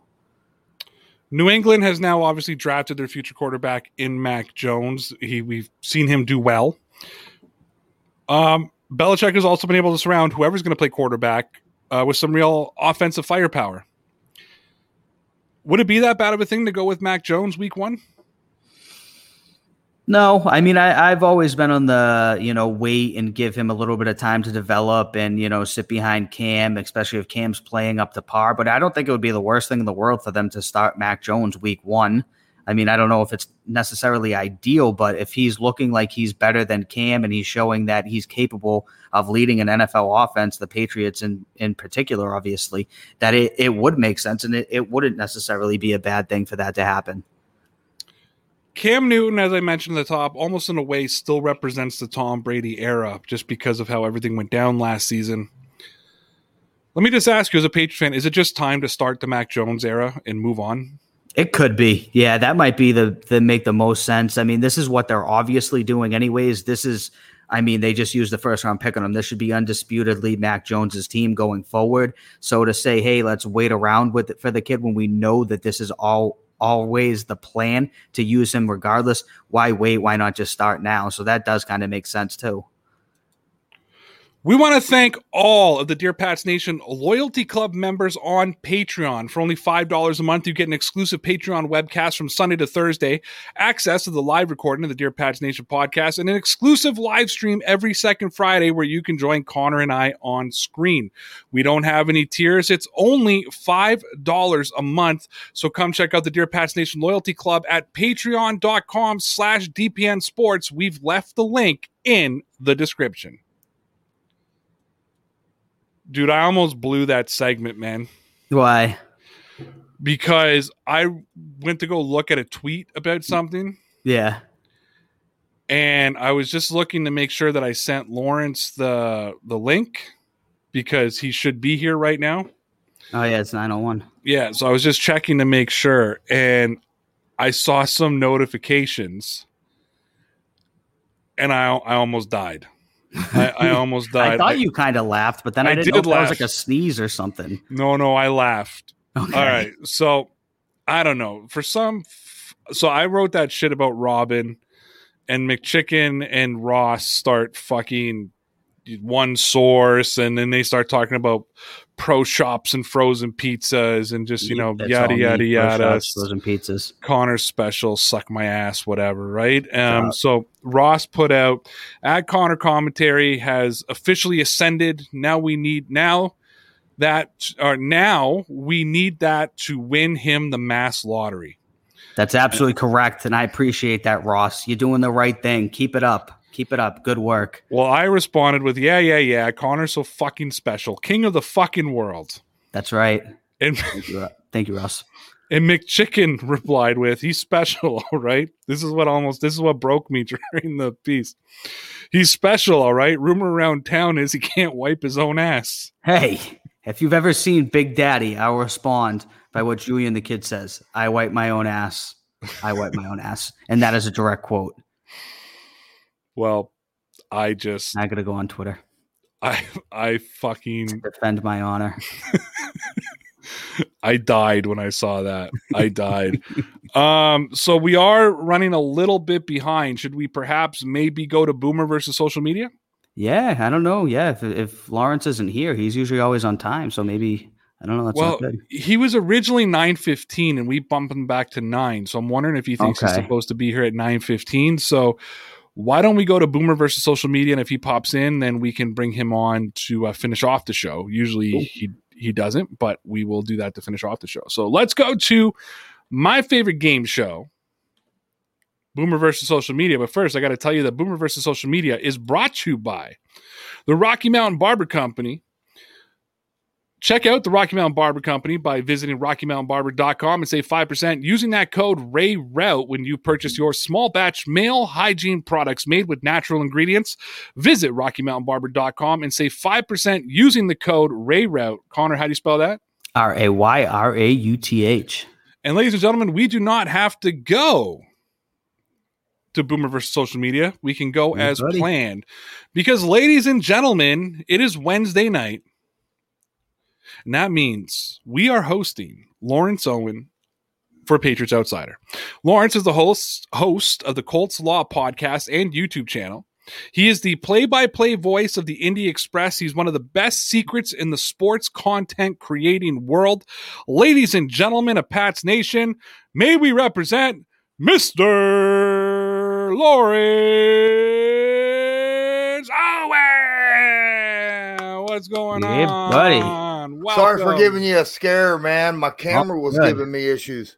New England has now obviously drafted their future quarterback in Mac Jones. He we've seen him do well. Um, Belichick has also been able to surround whoever's going to play quarterback uh, with some real offensive firepower. Would it be that bad of a thing to go with Mac Jones week one? No, I mean I, I've always been on the you know wait and give him a little bit of time to develop and you know sit behind Cam, especially if Cam's playing up to par. But I don't think it would be the worst thing in the world for them to start Mac Jones week one. I mean, I don't know if it's necessarily ideal, but if he's looking like he's better than Cam and he's showing that he's capable of leading an NFL offense, the Patriots in in particular, obviously, that it, it would make sense and it, it wouldn't necessarily be a bad thing for that to happen. Cam Newton, as I mentioned at the top, almost in a way still represents the Tom Brady era just because of how everything went down last season. Let me just ask you, as a Patriot fan, is it just time to start the Mac Jones era and move on? It could be. Yeah, that might be the the make the most sense. I mean, this is what they're obviously doing anyways. This is I mean, they just used the first round pick on him. This should be undisputedly Mac Jones's team going forward. So to say, hey, let's wait around with it for the kid when we know that this is all always the plan to use him regardless, why wait? Why not just start now? So that does kind of make sense too. We want to thank all of the Dear Pats Nation Loyalty Club members on Patreon. For only $5 a month, you get an exclusive Patreon webcast from Sunday to Thursday, access to the live recording of the Dear Pats Nation podcast, and an exclusive live stream every second Friday where you can join Connor and I on screen. We don't have any tiers. It's only $5 a month. So come check out the Dear Pats Nation Loyalty Club at patreon.com slash DPN Sports. We've left the link in the description. Dude, I almost blew that segment, man. Why? Because I went to go look at a tweet about something. Yeah. And I was just looking to make sure that I sent Lawrence the the link because he should be here right now. Oh yeah, it's 901. Yeah, so I was just checking to make sure and I saw some notifications and I I almost died. I, I almost died. I thought you kind of laughed, but then I, I didn't did know that was like a sneeze or something. No, no, I laughed. Okay. All right. So I don't know. For some, so I wrote that shit about Robin and McChicken and Ross start fucking one source and then they start talking about pro shops and frozen pizzas and just, you know, That's yada, yada, yada. shops, frozen pizzas. Connor's special, suck my ass, whatever, right? Um, Yeah. so Ross put out at Connor commentary has officially ascended. Now we need now that or now we need that to win him the mass lottery. That's absolutely correct, and I appreciate that, Ross. You're doing the right thing. Keep it up. Keep it up. Good work. Well, I responded with, "Yeah, yeah, yeah. Connor's so fucking special, king of the fucking world." That's right. And Thank you, Thank you Russ. and McChicken replied with, "He's special, all right. This is what almost this is what broke me during the piece. He's special, all right. Rumor around town is he can't wipe his own ass." Hey, if you've ever seen Big Daddy, I'll respond by what Julian the kid says. I wipe my own ass. I wipe my own ass. And that is a direct quote. Well, I just I gotta go on Twitter. I I fucking Defend my honor. I died when I saw that. I died. um so we are running a little bit behind. Should we perhaps maybe go to Boomer versus social media? Yeah, I don't know. Yeah, if, if Lawrence isn't here, he's usually always on time. So maybe I don't know. That's well, he was originally 9:15 and we bumped him back to 9. So I'm wondering if he thinks he's supposed to be here at 9:15. So why don't we go to Boomer versus social media and if he pops in then we can bring him on to uh, finish off the show. Usually he he doesn't, but we will do that to finish off the show. So let's go to my favorite game show. Boomer versus social media. But first, I got to tell you that Boomer versus social media is brought to you by the Rocky Mountain Barber Company. Check out the Rocky Mountain Barber Company by visiting RockyMountainBarber.com and save 5% using that code RAYRAUTH when you purchase your small batch male hygiene products made with natural ingredients. Visit RockyMountainBarber.com and save 5% using the code RAYRAUTH. Connor, how do you spell that? R A Y R A U T H. And ladies and gentlemen, we do not have to go to Boomer versus social media. We can go as planned. Because, ladies and gentlemen, it is Wednesday night. And that means we are hosting Lawrence Owen for Patriots Outsider. Lawrence is the host host of the Colts Law podcast and YouTube channel. He is the play-by-play voice of the Indy Express. He's one of the best secrets in the sports content creating world. Ladies and gentlemen of Pats Nation, may we represent Mr. Lawrence Owen. What's going Yeah, on, buddy. Sorry for giving you a scare, man. My camera was good. giving me issues.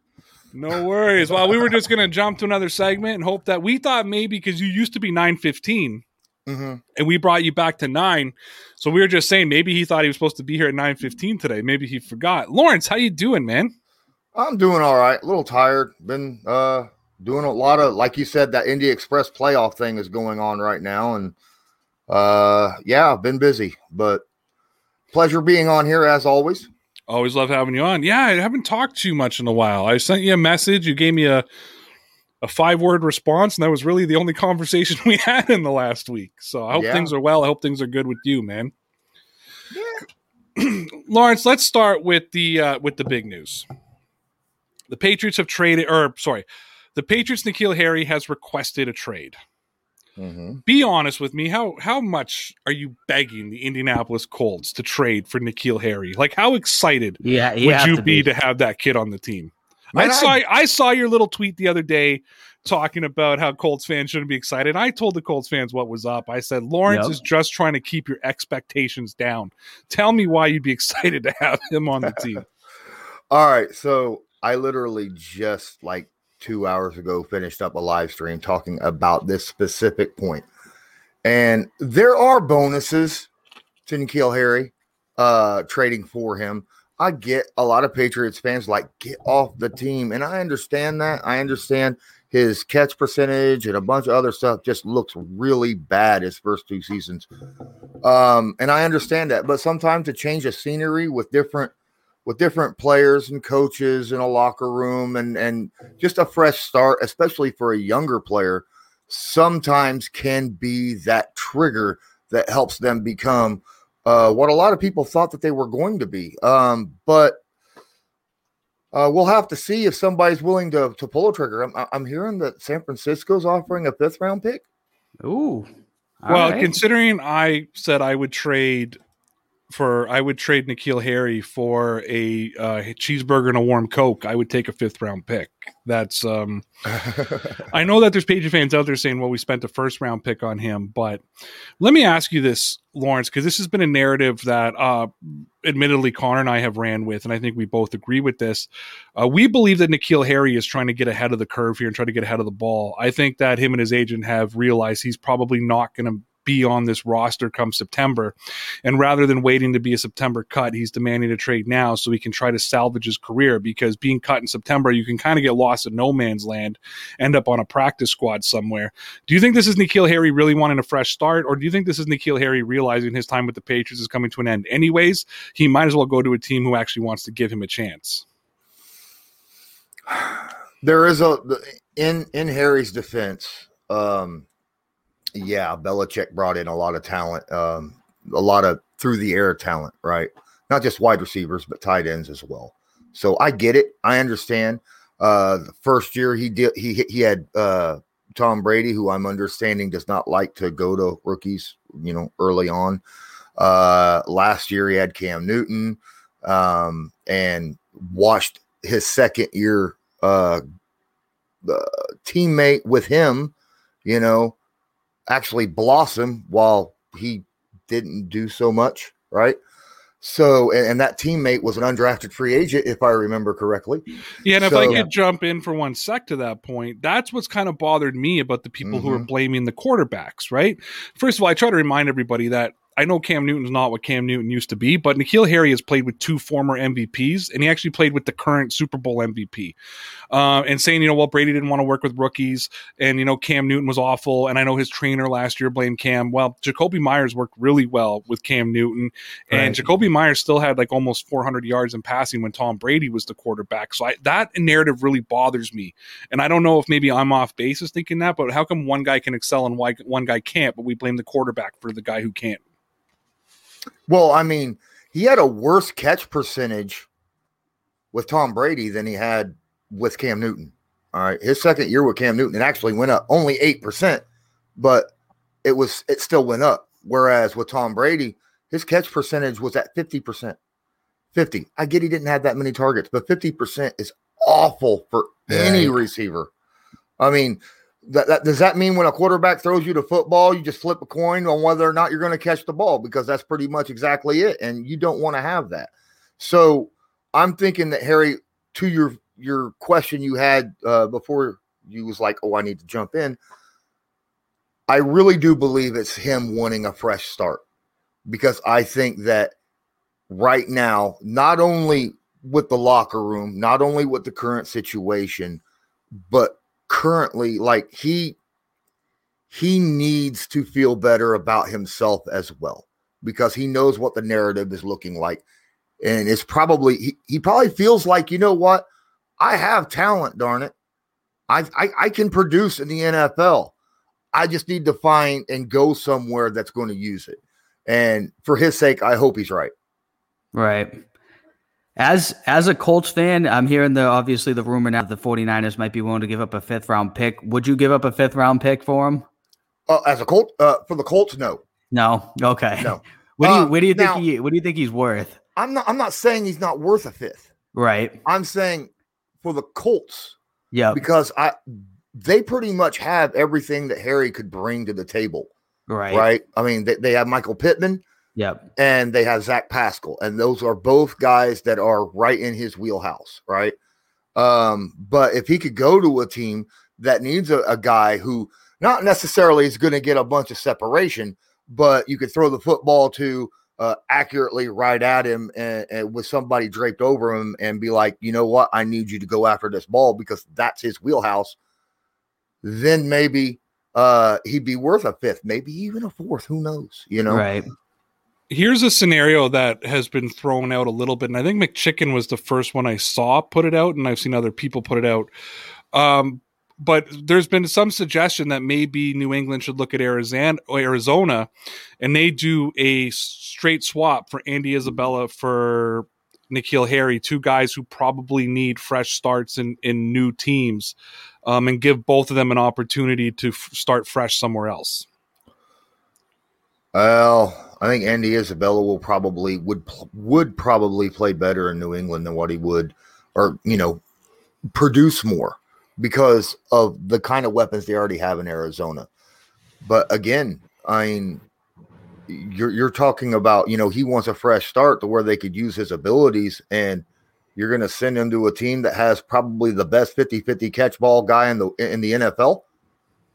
No worries. Well, we were just going to jump to another segment and hope that we thought maybe because you used to be 915 Mm-hmm. and we brought you back to 9. So we were just saying maybe he thought he was supposed to be here at 915 today. Maybe he forgot. Lawrence, how you doing, man? I'm doing all right. A little tired. Been uh doing a lot of like you said that Indy Express playoff thing is going on right now and uh yeah, I've been busy, but pleasure being on here as always. Always love having you on. Yeah, I haven't talked to you much in a while. I sent you a message. You gave me a a five word response, and that was really the only conversation we had in the last week. So I hope Yeah. things are well. I hope things are good with you, man. Lawrence, let's start with the uh, with the big news. The Patriots have traded, or sorry, the Patriots N'Keal Harry has requested a trade. Mm-hmm. Be honest with me. How how much are you begging the Indianapolis Colts to trade for N'Keal Harry? Like, how excited Yeah, would you be, to have that kid on the team? I saw I- I saw your little tweet the other day talking about how Colts fans shouldn't be excited. I told the Colts fans what was up. I said Lawrence Yep. is just trying to keep your expectations down. Tell me why you'd be excited to have him on the team. All right, so I literally just like two hours ago finished up a live stream talking about this specific point. And there are bonuses to N'Keal Harry uh trading for him. I get a lot of Patriots fans like get off the team, and I understand that. I understand his catch percentage and a bunch of other stuff just looks really bad his first two seasons. Um, and I understand that, but sometimes to change a scenery with different with different players and coaches in a locker room and and just a fresh start, especially for a younger player, sometimes can be that trigger that helps them become uh, what a lot of people thought that they were going to be. Um, but uh, we'll have to see if somebody's willing to to pull a trigger. I'm, I'm hearing that San Francisco's offering a fifth round pick. Ooh. Well, right. considering I said I would trade for I would trade N'Keal Harry for a uh, cheeseburger and a warm Coke, I would take a fifth round pick. That's um I know that there's Patriot fans out there saying, well, we spent a first round pick on him, but let me ask you this, Lawrence, because this has been a narrative that uh admittedly Connor and I have ran with, and I think we both agree with this. Uh, we believe that N'Keal Harry is trying to get ahead of the curve here and try to get ahead of the ball. I think that him and his agent have realized he's probably not going to be on this roster come September. And rather than waiting to be a September cut, he's demanding a trade now so he can try to salvage his career because being cut in September, you can kind of get lost in no man's land, end up on a practice squad somewhere. Do you think this is N'Keal Harry really wanting a fresh start, or do you think this is N'Keal Harry realizing his time with the Patriots is coming to an end? Anyways, he might as well go to a team who actually wants to give him a chance. there is a in in Harry's defense. Um, yeah, Belichick brought in a lot of talent, um, a lot of through the air talent, right? Not just wide receivers, but tight ends as well. So I get it. I understand. Uh, the first year he did he he had uh, Tom Brady, who I'm understanding does not like to go to rookies, you know, early on. Uh, last year he had Cam Newton, um, and watched his second year uh, uh, teammate with him, you know, actually blossom while he didn't do so much, right? So, and, and that teammate was an undrafted free agent, if I remember correctly. Yeah, and if I could jump in for one sec to that point, that's what's kind of bothered me about the people who are Mhm. blaming the quarterbacks, right? First of all, I try to remind everybody that I know Cam Newton's not what Cam Newton used to be, but N'Keal Harry has played with two former MVPs, and he actually played with the current Super Bowl MVP. Uh, and saying, you know, well, Brady didn't want to work with rookies, and you know, Cam Newton was awful, and I know his trainer last year blamed Cam. Well, Jakobi Meyers worked really well with Cam Newton, and Right. Jakobi Meyers still had like almost 400 yards in passing when Tom Brady was the quarterback. So I, that narrative really bothers me, and I don't know if maybe I'm off basis thinking that, but how come one guy can excel and why one guy can't, but we blame the quarterback for the guy who can't? Well, I mean, he had a worse catch percentage with Tom Brady than he had with Cam Newton. All right. His second year with Cam Newton, it actually went up only 8%, but it was, it still went up. Whereas with Tom Brady, his catch percentage was at 50%. 50. I get he didn't have that many targets, but 50% is awful for any receiver. I mean, that, that does that mean when a quarterback throws you the football, you just flip a coin on whether or not you're going to catch the ball because that's pretty much exactly it, and you don't want to have that. So I'm thinking that Harry, to your your question you had uh, before you was like, oh, I need to jump in. I really do believe it's him wanting a fresh start because I think that right now, not only with the locker room, not only with the current situation, but currently, like he he needs to feel better about himself as well because he knows what the narrative is looking like. And it's probably he, he probably feels like, you know what? I have talent, darn it. I, I I can produce in the NFL. I just need to find and go somewhere that's going to use it. And for his sake, I hope he's right. Right. As as a Colts fan, I'm hearing the obviously the rumor now that the 49ers might be willing to give up a fifth round pick. Would you give up a fifth round pick for him? Uh, as a Colt, uh, for the Colts, no. No. Okay. No. What do you Uh, what do you think he what do you think he's worth? I'm not I'm not saying he's not worth a fifth. Right. I'm saying for the Colts, Yeah. because I they pretty much have everything that Harry could bring to the table, Right. right? I mean, they, they have Michael Pittman Yep. and they have Zach Pascal, and those are both guys that are right in his wheelhouse, right? Um, but if he could go to a team that needs a, a guy who not necessarily is going to get a bunch of separation, but you could throw the football to uh, accurately right at him and, and with somebody draped over him and be like, you know what, I need you to go after this ball because that's his wheelhouse. Then maybe uh, he'd be worth a fifth, maybe even a fourth. Who knows? You know, Right. Here's a scenario that has been thrown out a little bit, and I think McChicken was the first one I saw put it out, and I've seen other people put it out. Um, but there's been some suggestion that maybe New England should look at Arizona, and they do a straight swap for Andy Isabella for N'Keal Harry, two guys who probably need fresh starts in in new teams, um, and give both of them an opportunity to f- start fresh somewhere else. Well, I think Andy Isabella will probably would would probably play better in New England than what he would, or you know, produce more because of the kind of weapons they already have in Arizona. But again, I mean, you're you're talking about you know he wants a fresh start to where they could use his abilities and you're going to send him to a team that has probably the best 50-50 catch ball guy in the in the NFL.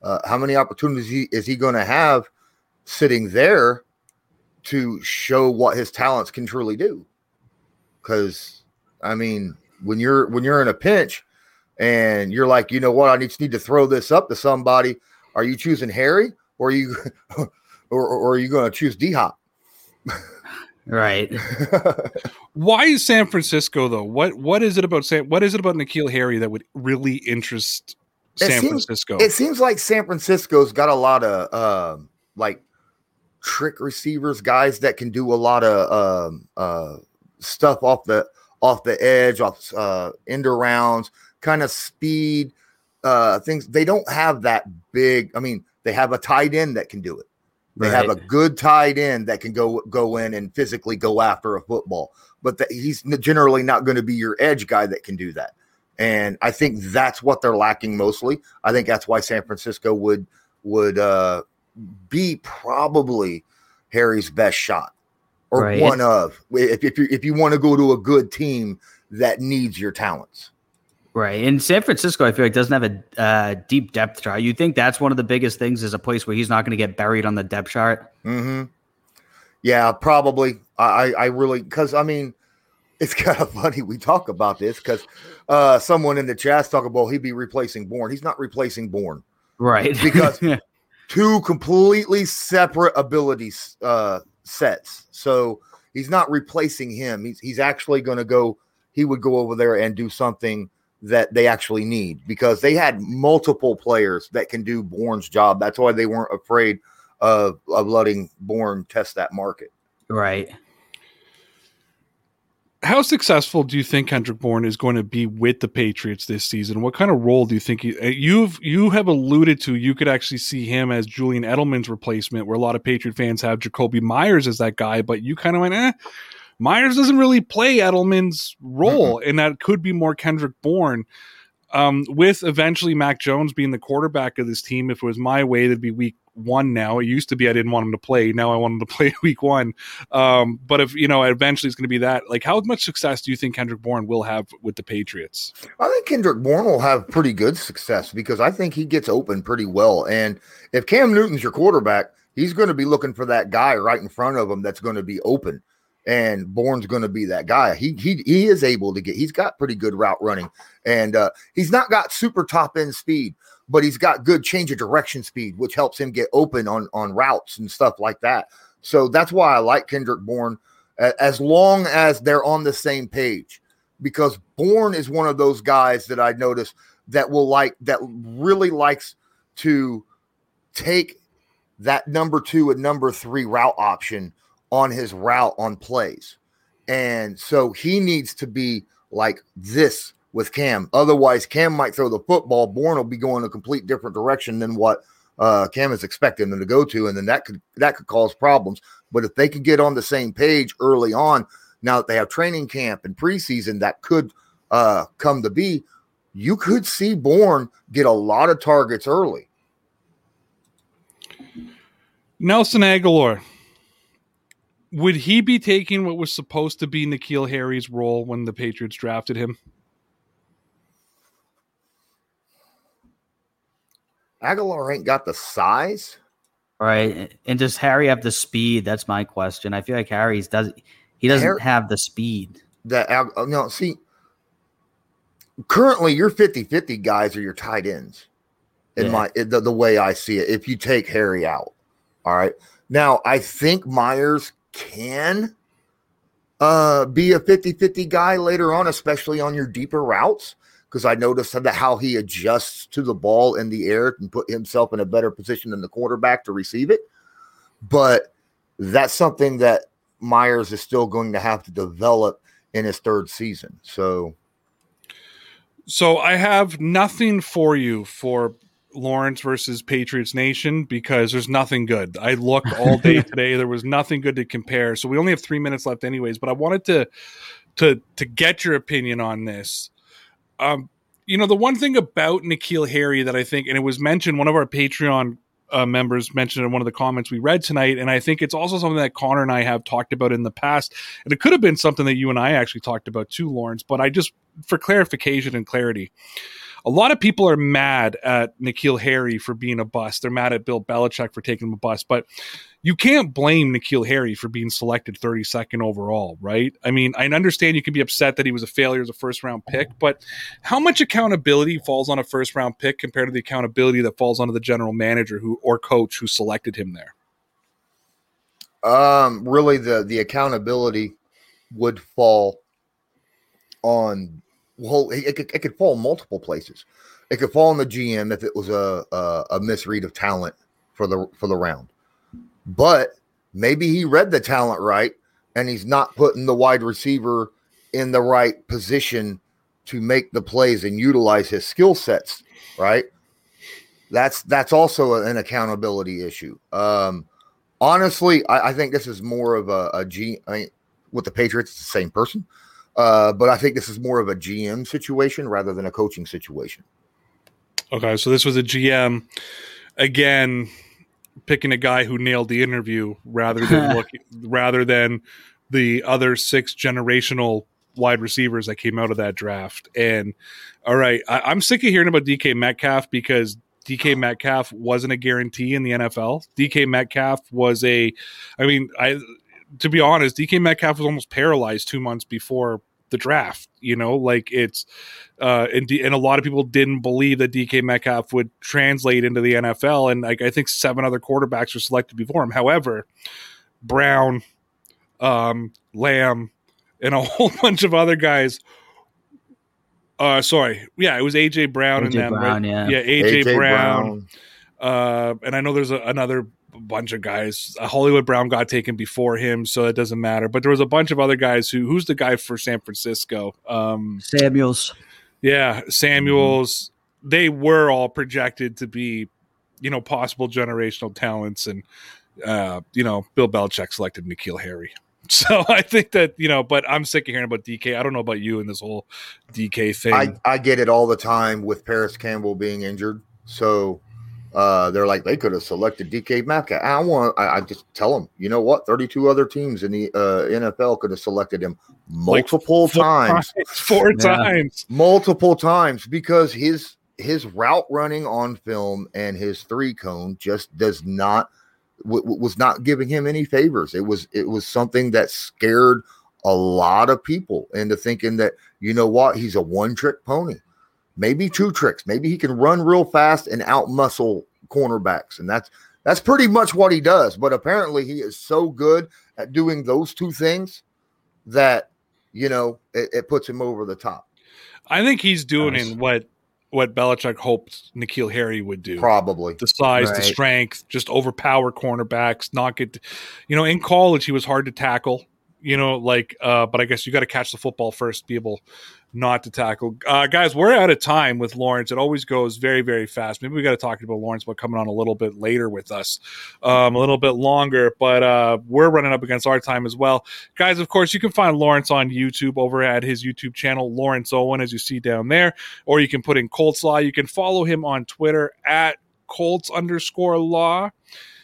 Uh, how many opportunities he, is he going to have sitting there to show what his talents can truly do? Because I mean, when you're when you're in a pinch and you're like, you know what, I just need to throw this up to somebody. Are you choosing Harry or are you or, or are you going to choose D Hop? Right. Why is San Francisco though? What what is it about San? What is it about N'Keal Harry that would really interest It San seems- Francisco? It seems like San Francisco's got a lot of um like trick receivers, guys that can do a lot of um, uh, stuff off the off the edge, off uh, end arounds, kind of speed uh, things. They don't have that big. I mean, they have a tight end that can do it. They have a good tight end that can go go in and physically go after a football, but that he's generally not going to be your edge guy that can do that. And I think that's what they're lacking mostly. I think that's why San Francisco would would uh, be probably Harry's best shot or Right. one of if if you if you want to go to a good team that needs your talents. Right. In San Francisco, I feel like doesn't have a uh, deep depth chart. You think that's one of the biggest things is a place where he's not going to get buried on the depth chart? Mm-hmm. Yeah, probably. I, I really because I mean, it's kind of funny we talk about this because uh, someone in the chat's talking about he'd be replacing Bourne. He's not replacing Bourne. Right. Because- Two completely separate abilities uh, sets. So he's not replacing him. He's he's actually going to go. He would go over there and do something that they actually need because they had multiple players that can do Bourne's job. That's why they weren't afraid of of letting Bourne test that market. right. How successful do you think Kendrick Bourne is going to be with the Patriots this season? What kind of role do you think he, uh, you've you have alluded to? You could actually see him as Julian Edelman's replacement, where a lot of Patriot fans have Jakobi Meyers as that guy, but you kind of went, eh. Meyers doesn't really play Edelman's role, and that could be more Kendrick Bourne. Um, with eventually Mac Jones being the quarterback of this team, if it was my way, that'd be week one now. It used to be I didn't want him to play. Now I want him to play week one. Um, but if you know, eventually it's going to be that. Like, how much success do you think Kendrick Bourne will have with the Patriots? I think Kendrick Bourne will have pretty good success because I think he gets open pretty well. And if Cam Newton's your quarterback, he's going to be looking for that guy right in front of him that's going to be open and Bourne's going to be that guy. He he he is able to get. He's got pretty good route running, and uh, he's not got super top end speed, but he's got good change of direction speed, which helps him get open on on routes and stuff like that. So that's why I like Kendrick Bourne, as long as they're on the same page, because Bourne is one of those guys that I notice that will like that really likes to take that number two and number three route option on his route on plays. And so he needs to be like this with Cam. Otherwise, Cam might throw the football. Bourne will be going a complete different direction than what uh, Cam is expecting them to go to, and then that could that could cause problems. But if they could get on the same page early on, now that they have training camp and preseason, that could uh, come to be. You could see Bourne get a lot of targets early. Nelson Agholor, would he be taking what was supposed to be N'Keal Harry's role when the Patriots drafted him? Agholor ain't got the size. Right. And does Harry have the speed? That's my question. I feel like Harry's does he doesn't Harry, have the speed. That uh, no, see currently your 50-50 guys are your tight ends. In yeah. my the, the way I see it. If you take Harry out. All right. Now, I think Meyers can uh, be a 50 50 guy later on, especially on your deeper routes. Because I noticed that how he adjusts to the ball in the air and put himself in a better position than the quarterback to receive it. But that's something that Meyers is still going to have to develop in his third season. So, so I have nothing for you for Lawrence versus Patriots Nation because there's nothing good. I looked all day today. There was nothing good to compare. So we only have three minutes left, anyways. But I wanted to to to get your opinion on this. Um, you know, the one thing about N'Keal Harry that I think, and it was mentioned, one of our Patreon uh, members mentioned in one of the comments we read tonight, and I think it's also something that Connor and I have talked about in the past, and it could have been something that you and I actually talked about too, Lawrence. But I just, for clarification and clarity, a lot of people are mad at N'Keal Harry for being a bust. They're mad at Bill Belichick for taking him a bust, but you can't blame N'Keal Harry for being selected 32nd overall, right? I mean, I understand you can be upset that he was a failure as a first round pick, but how much accountability falls on a first round pick compared to the accountability that falls onto the general manager who or coach who selected him there? Um, really, the the accountability would fall on well, it, it, could, it could fall multiple places. It could fall on the GM if it was a, a, a misread of talent for the for the round, but maybe he read the talent right and he's not putting the wide receiver in the right position to make the plays and utilize his skill sets right? That's that's also an accountability issue. Um honestly i, I think this is more of a, a G, I mean, with the patriots it's the same person uh, but I think this is more of a GM situation rather than a coaching situation. Okay, so this was a GM again picking a guy who nailed the interview rather than looking rather than the other six generational wide receivers that came out of that draft. And all right, I, am sick of hearing about DK Metcalf because DK Metcalf wasn't a guarantee in the NFL. DK Metcalf was a, I mean, I to be honest, DK Metcalf was almost paralyzed two months before the draft. You know, like it's uh, and D- and a lot of people didn't believe that DK Metcalf would translate into the NFL, and like I think seven other quarterbacks were selected before him. However, Brown, um, Lamb, and a whole bunch of other guys. Uh, sorry, yeah, it was AJ Brown AJ and them, Brown, right? yeah, yeah, AJ, AJ Brown. Brown. Uh, and I know there's a, another bunch of guys. Uh, Hollywood Brown got taken before him, so it doesn't matter. But there was a bunch of other guys who. Who's the guy for San Francisco? Um, Samuels. Yeah, Samuels. Mm-hmm. They were all projected to be, you know, possible generational talents, and uh, you know, Bill Belichick selected N'Keal Harry. So I think that you know, but I'm sick of hearing about DK. I don't know about you and this whole DK thing. I, I get it all the time with Parris Campbell being injured. So Uh, they're like they could have selected DK Metcalf. I want. I, I, just tell them, you know what? Thirty-two other teams in the uh, NFL could have selected him multiple like times, times, four yeah. times, multiple times, because his his route running on film and his three cone just does not w- was not giving him any favors. It was it was something that scared a lot of people into thinking that you know what he's a one trick pony maybe two tricks. Maybe he can run real fast and out muscle cornerbacks, and that's that's pretty much what he does. But apparently, he is so good at doing those two things that you know it, it puts him over the top. I think he's doing nice. what what Belichick hoped N'Keal Harry would do. Probably the size, right. the strength, just overpower cornerbacks, not get. You know, in college he was hard to tackle. You know, like, uh, but I guess you got to catch the football first, be able not to tackle. Uh, guys, we're out of time with Lawrence. It always goes very, very fast. Maybe we got to talk about Lawrence, but coming on a little bit later with us, um, a little bit longer. But uh, we're running up against our time as well, guys. Of course, you can find Lawrence on YouTube over at his YouTube channel, Lawrence Owen, as you see down there, or you can put in Colts Law. You can follow him on Twitter at Colts underscore Law.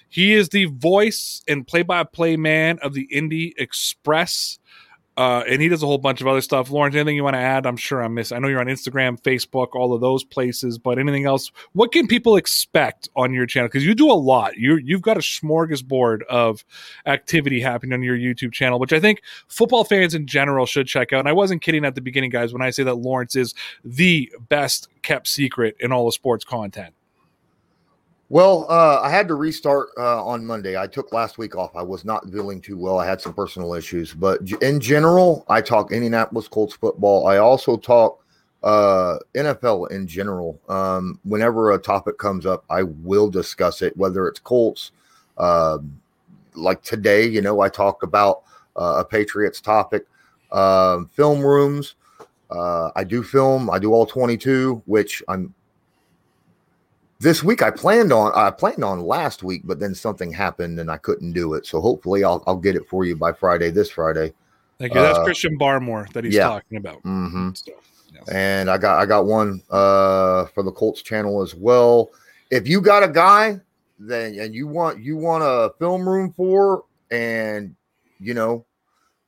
He is the voice and play-by-play man of the Indy Express. Uh, and he does a whole bunch of other stuff. Lawrence, anything you want to add? I'm sure I'm missing. I know you're on Instagram, Facebook, all of those places, but anything else? What can people expect on your channel? Because you do a lot. You you've got a smorgasbord of activity happening on your YouTube channel, which I think football fans in general should check out. And I wasn't kidding at the beginning, guys, when I say that Lawrence is the best kept secret in all the sports content. Well, uh, I had to restart uh, on Monday. I took last week off. I was not feeling too well. I had some personal issues, but in general, I talk Indianapolis Colts football. I also talk uh, NFL in general. Um, whenever a topic comes up, I will discuss it, whether it's Colts. Um, like today, you know, I talked about uh, a Patriots topic, um, film rooms. Uh, I do film. I do all 22, which I'm this week I planned on I planned on last week, but then something happened and I couldn't do it. So hopefully I'll I'll get it for you by Friday. This Friday. Thank you. That's uh, Christian Barmore that he's yeah. talking about. Mm-hmm. So, yes. And I got I got one uh, for the Colts channel as well. If you got a guy then and you want you want a film room for and you know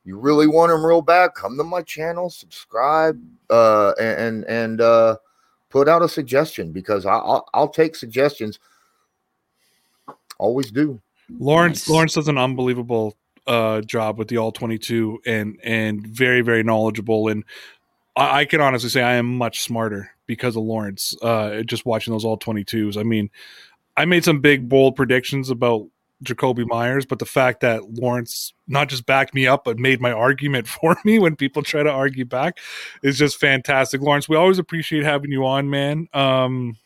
you really want him real bad, come to my channel, subscribe, uh, and and uh, put out a suggestion because I, will I'll take suggestions. Always do. Lawrence nice. Lawrence does an unbelievable uh, job with the all twenty two and and very very knowledgeable and I, I, can honestly say I am much smarter because of Lawrence. Uh, just watching those all twenty twos. I mean, I made some big bold predictions about Jakobi Meyers, but the fact that Lawrence not just backed me up, but made my argument for me when people try to argue back is just fantastic. Lawrence, we always appreciate having you on, man. Um,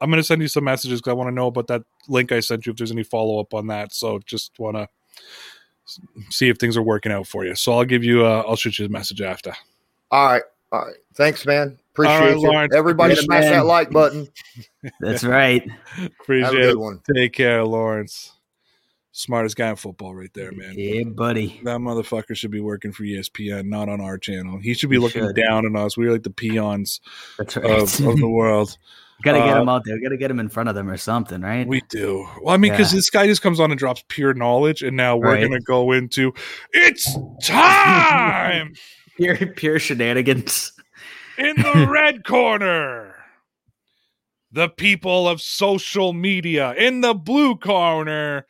I'm going to send you some messages because I want to know about that link I sent you if there's any follow up on that. So just want to see if things are working out for you. So I'll give you, a, I'll shoot you a message after. All right. All right. Thanks, man. Appreciate right, Lawrence. Everybody smash that like button. That's right. Appreciate it. One. Take care, Lawrence. Smartest guy in football, right there, man. Yeah, buddy. That motherfucker should be working for ESPN, not on our channel. He should be he looking should. down on us. We're like the peons right. of, of, the world. Got to get uh, him out there. Got to get him in front of them or something, right? We do. Well, I mean, because yeah. this guy just comes on and drops pure knowledge, and now we're right. going to go into it's time. pure, pure shenanigans. In the red corner, the people of social media. In the blue corner,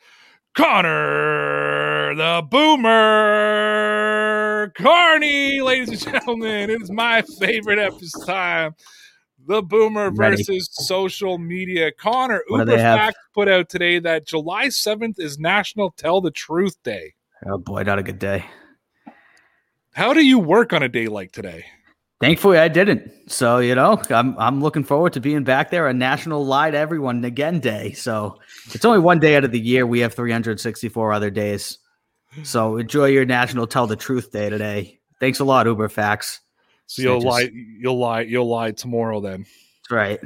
Connor the Boomer Carney, ladies and gentlemen. It is my favorite episode time. The Boomer versus social media. Connor, what Uber Fact put out today that July 7th is National Tell the Truth Day. Oh boy, not a good day. How do you work on a day like today? Thankfully, I didn't. So you know, I'm I'm looking forward to being back there. A national lie to everyone again day. So it's only one day out of the year. We have 364 other days. So enjoy your national tell the truth day today. Thanks a lot, Uber Facts. So you'll lie, you'll lie, you'll lie tomorrow then. Right.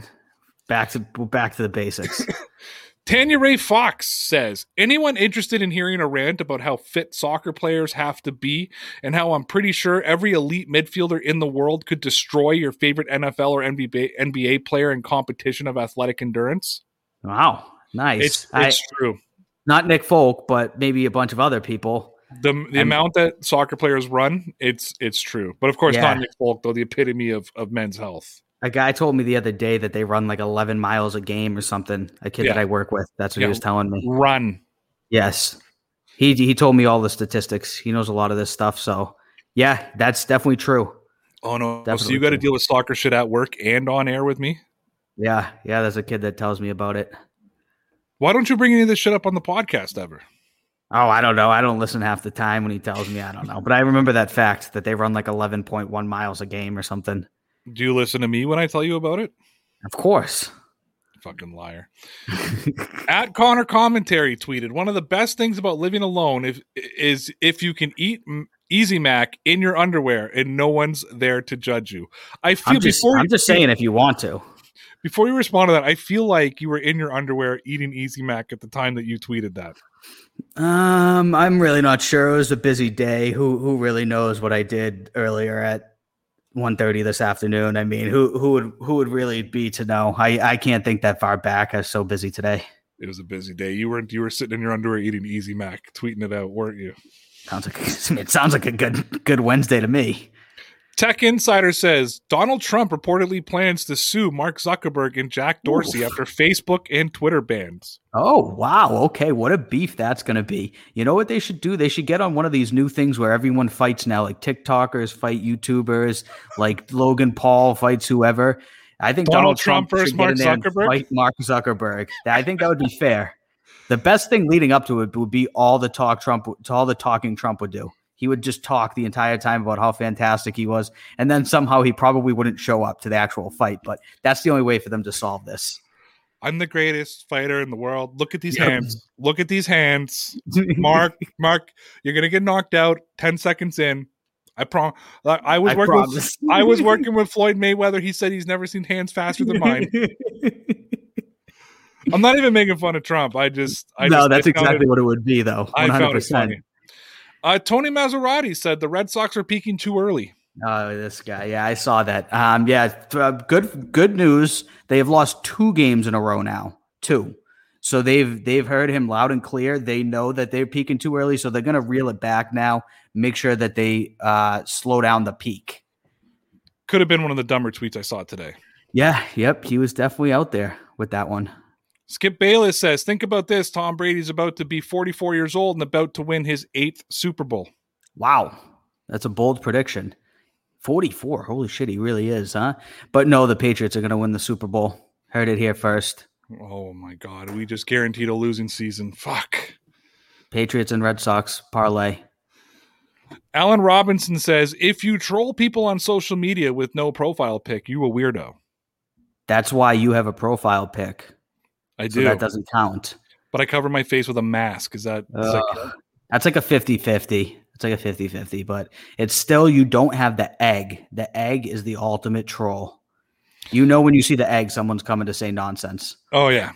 Back to back to the basics. Tanya Ray Fox says, anyone interested in hearing a rant about how fit soccer players have to be and how I'm pretty sure every elite midfielder in the world could destroy your favorite NFL or NBA, NBA player in competition of athletic endurance? Wow, nice. It's I- true. not Nick Folk, but maybe a bunch of other people. The the And- amount that soccer players run, it's it's true. But of course, Yeah. not Nick Folk, though the epitome of of men's health. A guy told me the other day that they run like 11 miles a game or something. A kid that I work with. That's what Yeah. he was telling me. Run. Yes. He he told me all the statistics. He knows a lot of this stuff. So yeah, that's definitely true. Oh no! so you got to deal with soccer shit at work and on air with me. Yeah, yeah. There's a kid that tells me about it. Why don't you bring any of this shit up on the podcast ever? Oh, I don't know. I don't listen half the time when he tells me. I don't know, but I remember that fact that they run like 11.1 miles a game or something. Do you listen to me when I tell you about it? Of course. Fucking liar. At Connor Commentary tweeted one of the best things about living alone if, is if you can eat Easy Mac in your underwear and no one's there to judge you. I feel I'm just, before I'm just saying if you want to. before you respond to that, I feel like you were in your underwear eating Easy Mac at the time that you tweeted that. Um, I'm really not sure. It was a busy day. Who who really knows what I did earlier at 1.30 this afternoon? I mean, who who would who would really be to know? I I can't think that far back. I was so busy today. It was a busy day. You were you were sitting in your underwear eating Easy Mac, tweeting it out, weren't you? Sounds like it sounds like a good good Wednesday to me. Tech Insider says Donald Trump reportedly plans to sue Mark Zuckerberg and Jack Dorsey Oof. after Facebook and Twitter bans. Oh wow! Okay, what a beef that's going to be. You know what they should do? They should get on one of these new things where everyone fights now, like TikTokers fight YouTubers, like Logan Paul fights whoever. I think Donald Donald, Trump Trump, versus should get in Mark Zuckerberg? Fight Mark Zuckerberg. I think that would be fair. The best thing leading up to it would be all the talk Trump, all the talking Trump would do. He would just talk the entire time about how fantastic he was, and then somehow he probably wouldn't show up to the actual fight. But that's the only way for them to solve this. I'm the greatest fighter in the world. Look at these Yep. hands. Look at these hands. Mark, Mark, you're gonna get knocked out 10 seconds in. I prom I was I working with. I was working with Floyd Mayweather. He said he's never seen hands faster than mine. I'm not even making fun of Trump. I just I no, just, that's exactly it- what it would be, though. I found hundred it funny. percent. Uh, Tony Massarotti said the Red Sox are peaking too early. Oh, this guy. Yeah, I saw that. Um, yeah, uh, good. Good news. They have lost two games in a row now. Two. So they've they've heard him loud and clear. They know that they're peaking too early, so they're going to reel it back now. Make sure that they uh, slow down the peak. Could have been one of the dumber tweets I saw today. Yeah. Yep. He was definitely out there with that one. Skip Bayless says, "Think about this: Tom Brady's about to be 44 years old and about to win his eighth Super Bowl." Wow, that's a bold prediction. Forty-four. Holy shit, he really is, huh? But no, the Patriots are going to win the Super Bowl. Heard it here first. Oh my God, we just guaranteed a losing season. Fuck. Patriots and Red Sox parlay. Alan Robinson says, "If you troll people on social media with no profile pic, you a weirdo." That's why you have a profile pic. I So do, that doesn't count. but I cover my face with a mask. Is that? That That's like a 50 50. It's like a 50 50, but it's still, you don't have the egg. The egg is the ultimate troll. You know, when you see the egg, someone's coming to say nonsense. Oh yeah.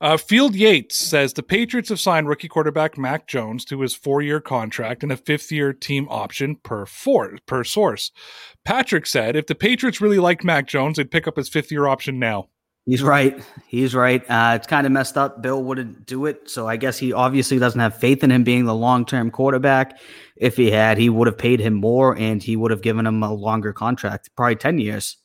Uh, Field Yates says the Patriots have signed rookie quarterback Mac Jones to his four-year contract and a fifth-year team option per four, per source. Patrick said if the Patriots really liked Mac Jones, they'd pick up his fifth-year option now. He's right. He's right. Uh, it's kind of messed up. Bill wouldn't do it. So I guess he obviously doesn't have faith in him being the long term quarterback. If he had, he would have paid him more and he would have given him a longer contract, probably 10 years.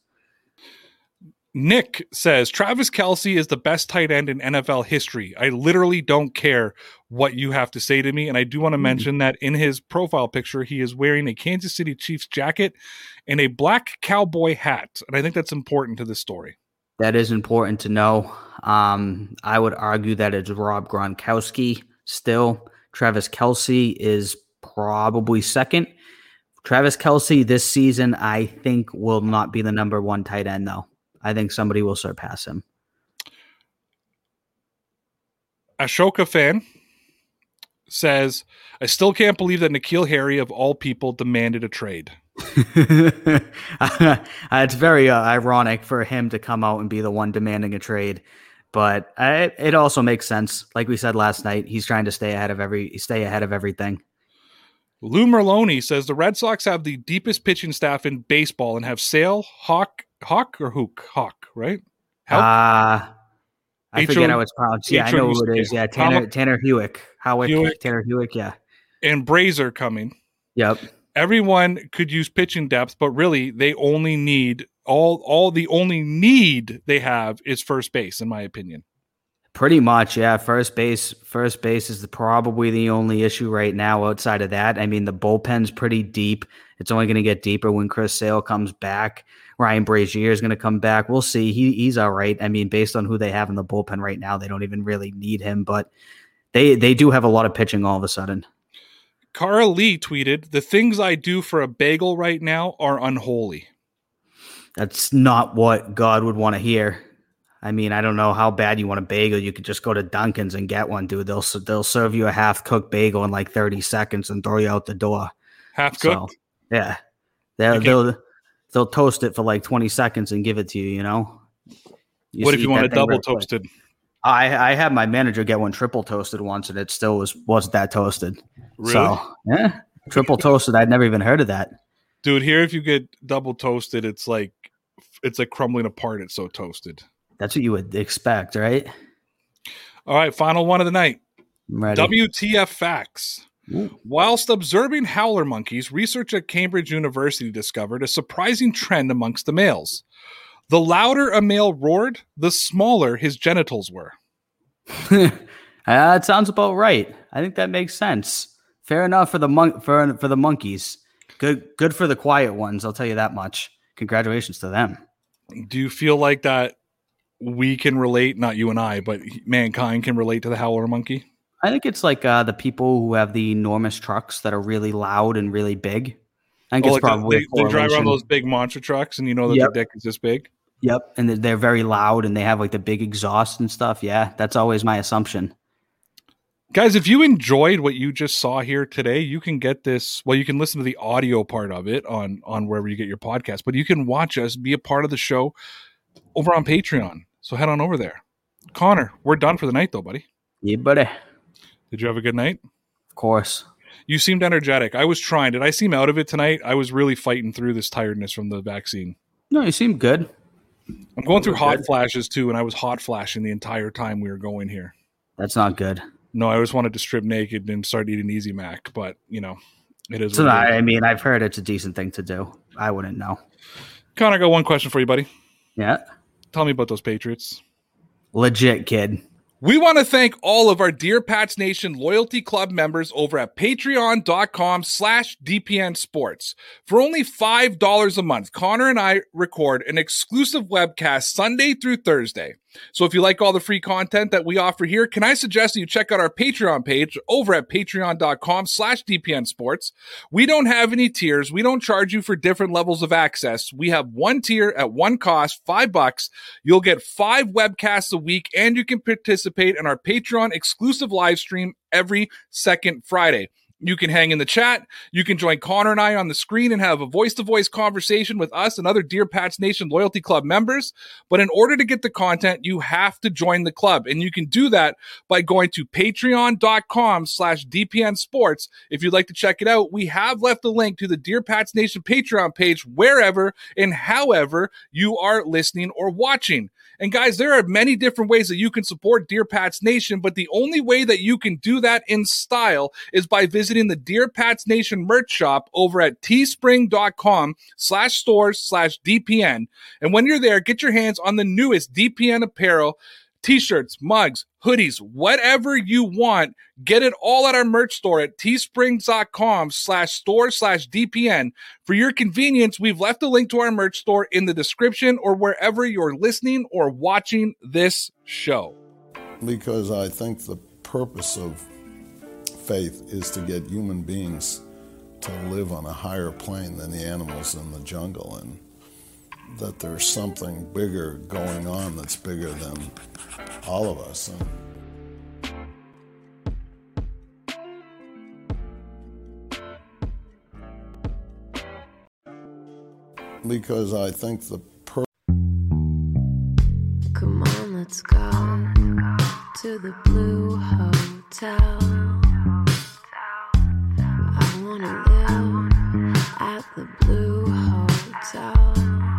Nick says Travis Kelce is the best tight end in NFL history. I literally don't care what you have to say to me. And I do want to mention that in his profile picture, he is wearing a Kansas City Chiefs jacket and a black cowboy hat. And I think that's important to this story. That is important to know. Um, I would argue that it's Rob Gronkowski still. Travis Kelce is probably second. Travis Kelce this season, I think, will not be the number one tight end, though. I think somebody will surpass him. Ashoka fan says, I still can't believe that N'Keal Harry, of all people, demanded a trade. it's very uh, ironic for him to come out and be the one demanding a trade, but I, it also makes sense. Like we said last night, he's trying to stay ahead of every stay ahead of everything. Lou Merloni says the Red Sox have the deepest pitching staff in baseball and have Sale, Hawk, Hawk or Hook, Hawk, right? Help. Uh I forget how it's pronounced. Yeah, I know who it is. Yeah, Tanner. Tanner Hewick. Howick. Tanner Hewick. Yeah. and Brasier coming. Yep. Everyone could use pitching depth, but really they only need all all the only need they have is first base, in my opinion. Pretty much, yeah. First base, first base is the, probably the only issue right now. Outside of that, I mean, the bullpen's pretty deep. It's only going to get deeper when Chris Sale comes back. Ryan Brasier is going to come back. We'll see. He he's all right. I mean, based on who they have in the bullpen right now, they don't even really need him, but they they do have a lot of pitching all of a sudden. Cara Lee tweeted, "The things I do for a bagel right now are unholy." That's not what God would want to hear. I mean, I don't know how bad you want a bagel. You could just go to Dunkin's and get one, dude. They'll they'll serve you a half cooked bagel in like thirty seconds and throw you out the door. Half So, cooked. yeah, they'll they'll they'll toast it for like twenty seconds and give it to you. You know. what if you want it double toasted? quick. I I had my manager get one triple toasted once, and it still was wasn't that toasted. Really? So yeah, triple toasted. I'd never even heard of that. Dude, here if you get double toasted, it's like it's like crumbling apart. It's so toasted. That's what you would expect, right? All right, final one of the night. WTF facts. Whilst observing howler monkeys, research at Cambridge University discovered a surprising trend amongst the males. The louder a male roared, the smaller his genitals were. Uh, that sounds about right. I think that makes sense. Fair enough for the mon- for for the monkeys. Good good for the quiet ones. I'll tell you that much. Congratulations to them. Do you feel like that we can relate, not you and I, but mankind can relate to the howler monkey? I think it's like uh, the people who have the enormous trucks that are really loud and really big. I think Oh, it's like the- probably they, they drive around those big monster trucks and you know that Yep. their dick is this big. Yep, and they're- very loud and they have like the big exhaust and stuff. Yeah, that's always my assumption. Guys, if you enjoyed what you just saw here today, you can get this. Well, you can listen to the audio part of it on on wherever you get your podcast, but you can watch us be a part of the show over on Patreon. So head on over there. Connor, we're done for the night, though, buddy. Yeah, buddy. Did you have a good night? Of course. You seemed energetic. I was trying. Did I seem out of it tonight? I was really fighting through this tiredness from the vaccine. No, you seemed good. I'm going through hot good. flashes too, and I was hot flashing the entire time we were going here. That's not good. No, I just wanted to strip naked and start eating Easy Mac, but you know, it is. So. I mean, I've heard it's a decent thing to do. I wouldn't know. Connor, I got one question for you, buddy. Yeah, Tell me about those Patriots. legit kid. We want to thank all of our Dear Pats Nation Loyalty Club members over at patreon.com slash DPN Sports. For only $5 a month, Connor and I record an exclusive webcast Sunday through Thursday. So if you like all the free content that we offer here, can I suggest that you check out our Patreon page over at patreon.com slash DPN Sports. We don't have any tiers. We don't charge you for different levels of access. We have one tier at one cost, five bucks. You'll get five webcasts a week and you can participate in our Patreon exclusive live stream every second Friday. You can hang in the chat. You can join Connor and I on the screen and have a voice to voice conversation with us and other Dear Pats Nation Loyalty Club members. But in order to get the content, you have to join the club. And you can do that by going to patreon.com slash DPN Sports. If you'd like to check it out, we have left a link to the Dear Pats Nation Patreon page wherever and however you are listening or watching. And guys, there are many different ways that you can support Dear Pats Nation, but the only way that you can do that in style is by visiting the Dear Pats Nation merch shop over at teespring.com slash stores slash DPN. And when you're there, get your hands on the newest DPN apparel, t-shirts, mugs, hoodies, whatever you want. Get it all at our merch store at teesprings.com slash store slash DPN. For your convenience, we've left a link to our merch store in the description or wherever you're listening or watching this show. because I think the purpose of faith is to get human beings to live on a higher plane than the animals in the jungle and that there's something bigger going on that's bigger than all of us. And because I think the purpose Come on, let's go to the blue hotel. I wanna live at the blue hotel.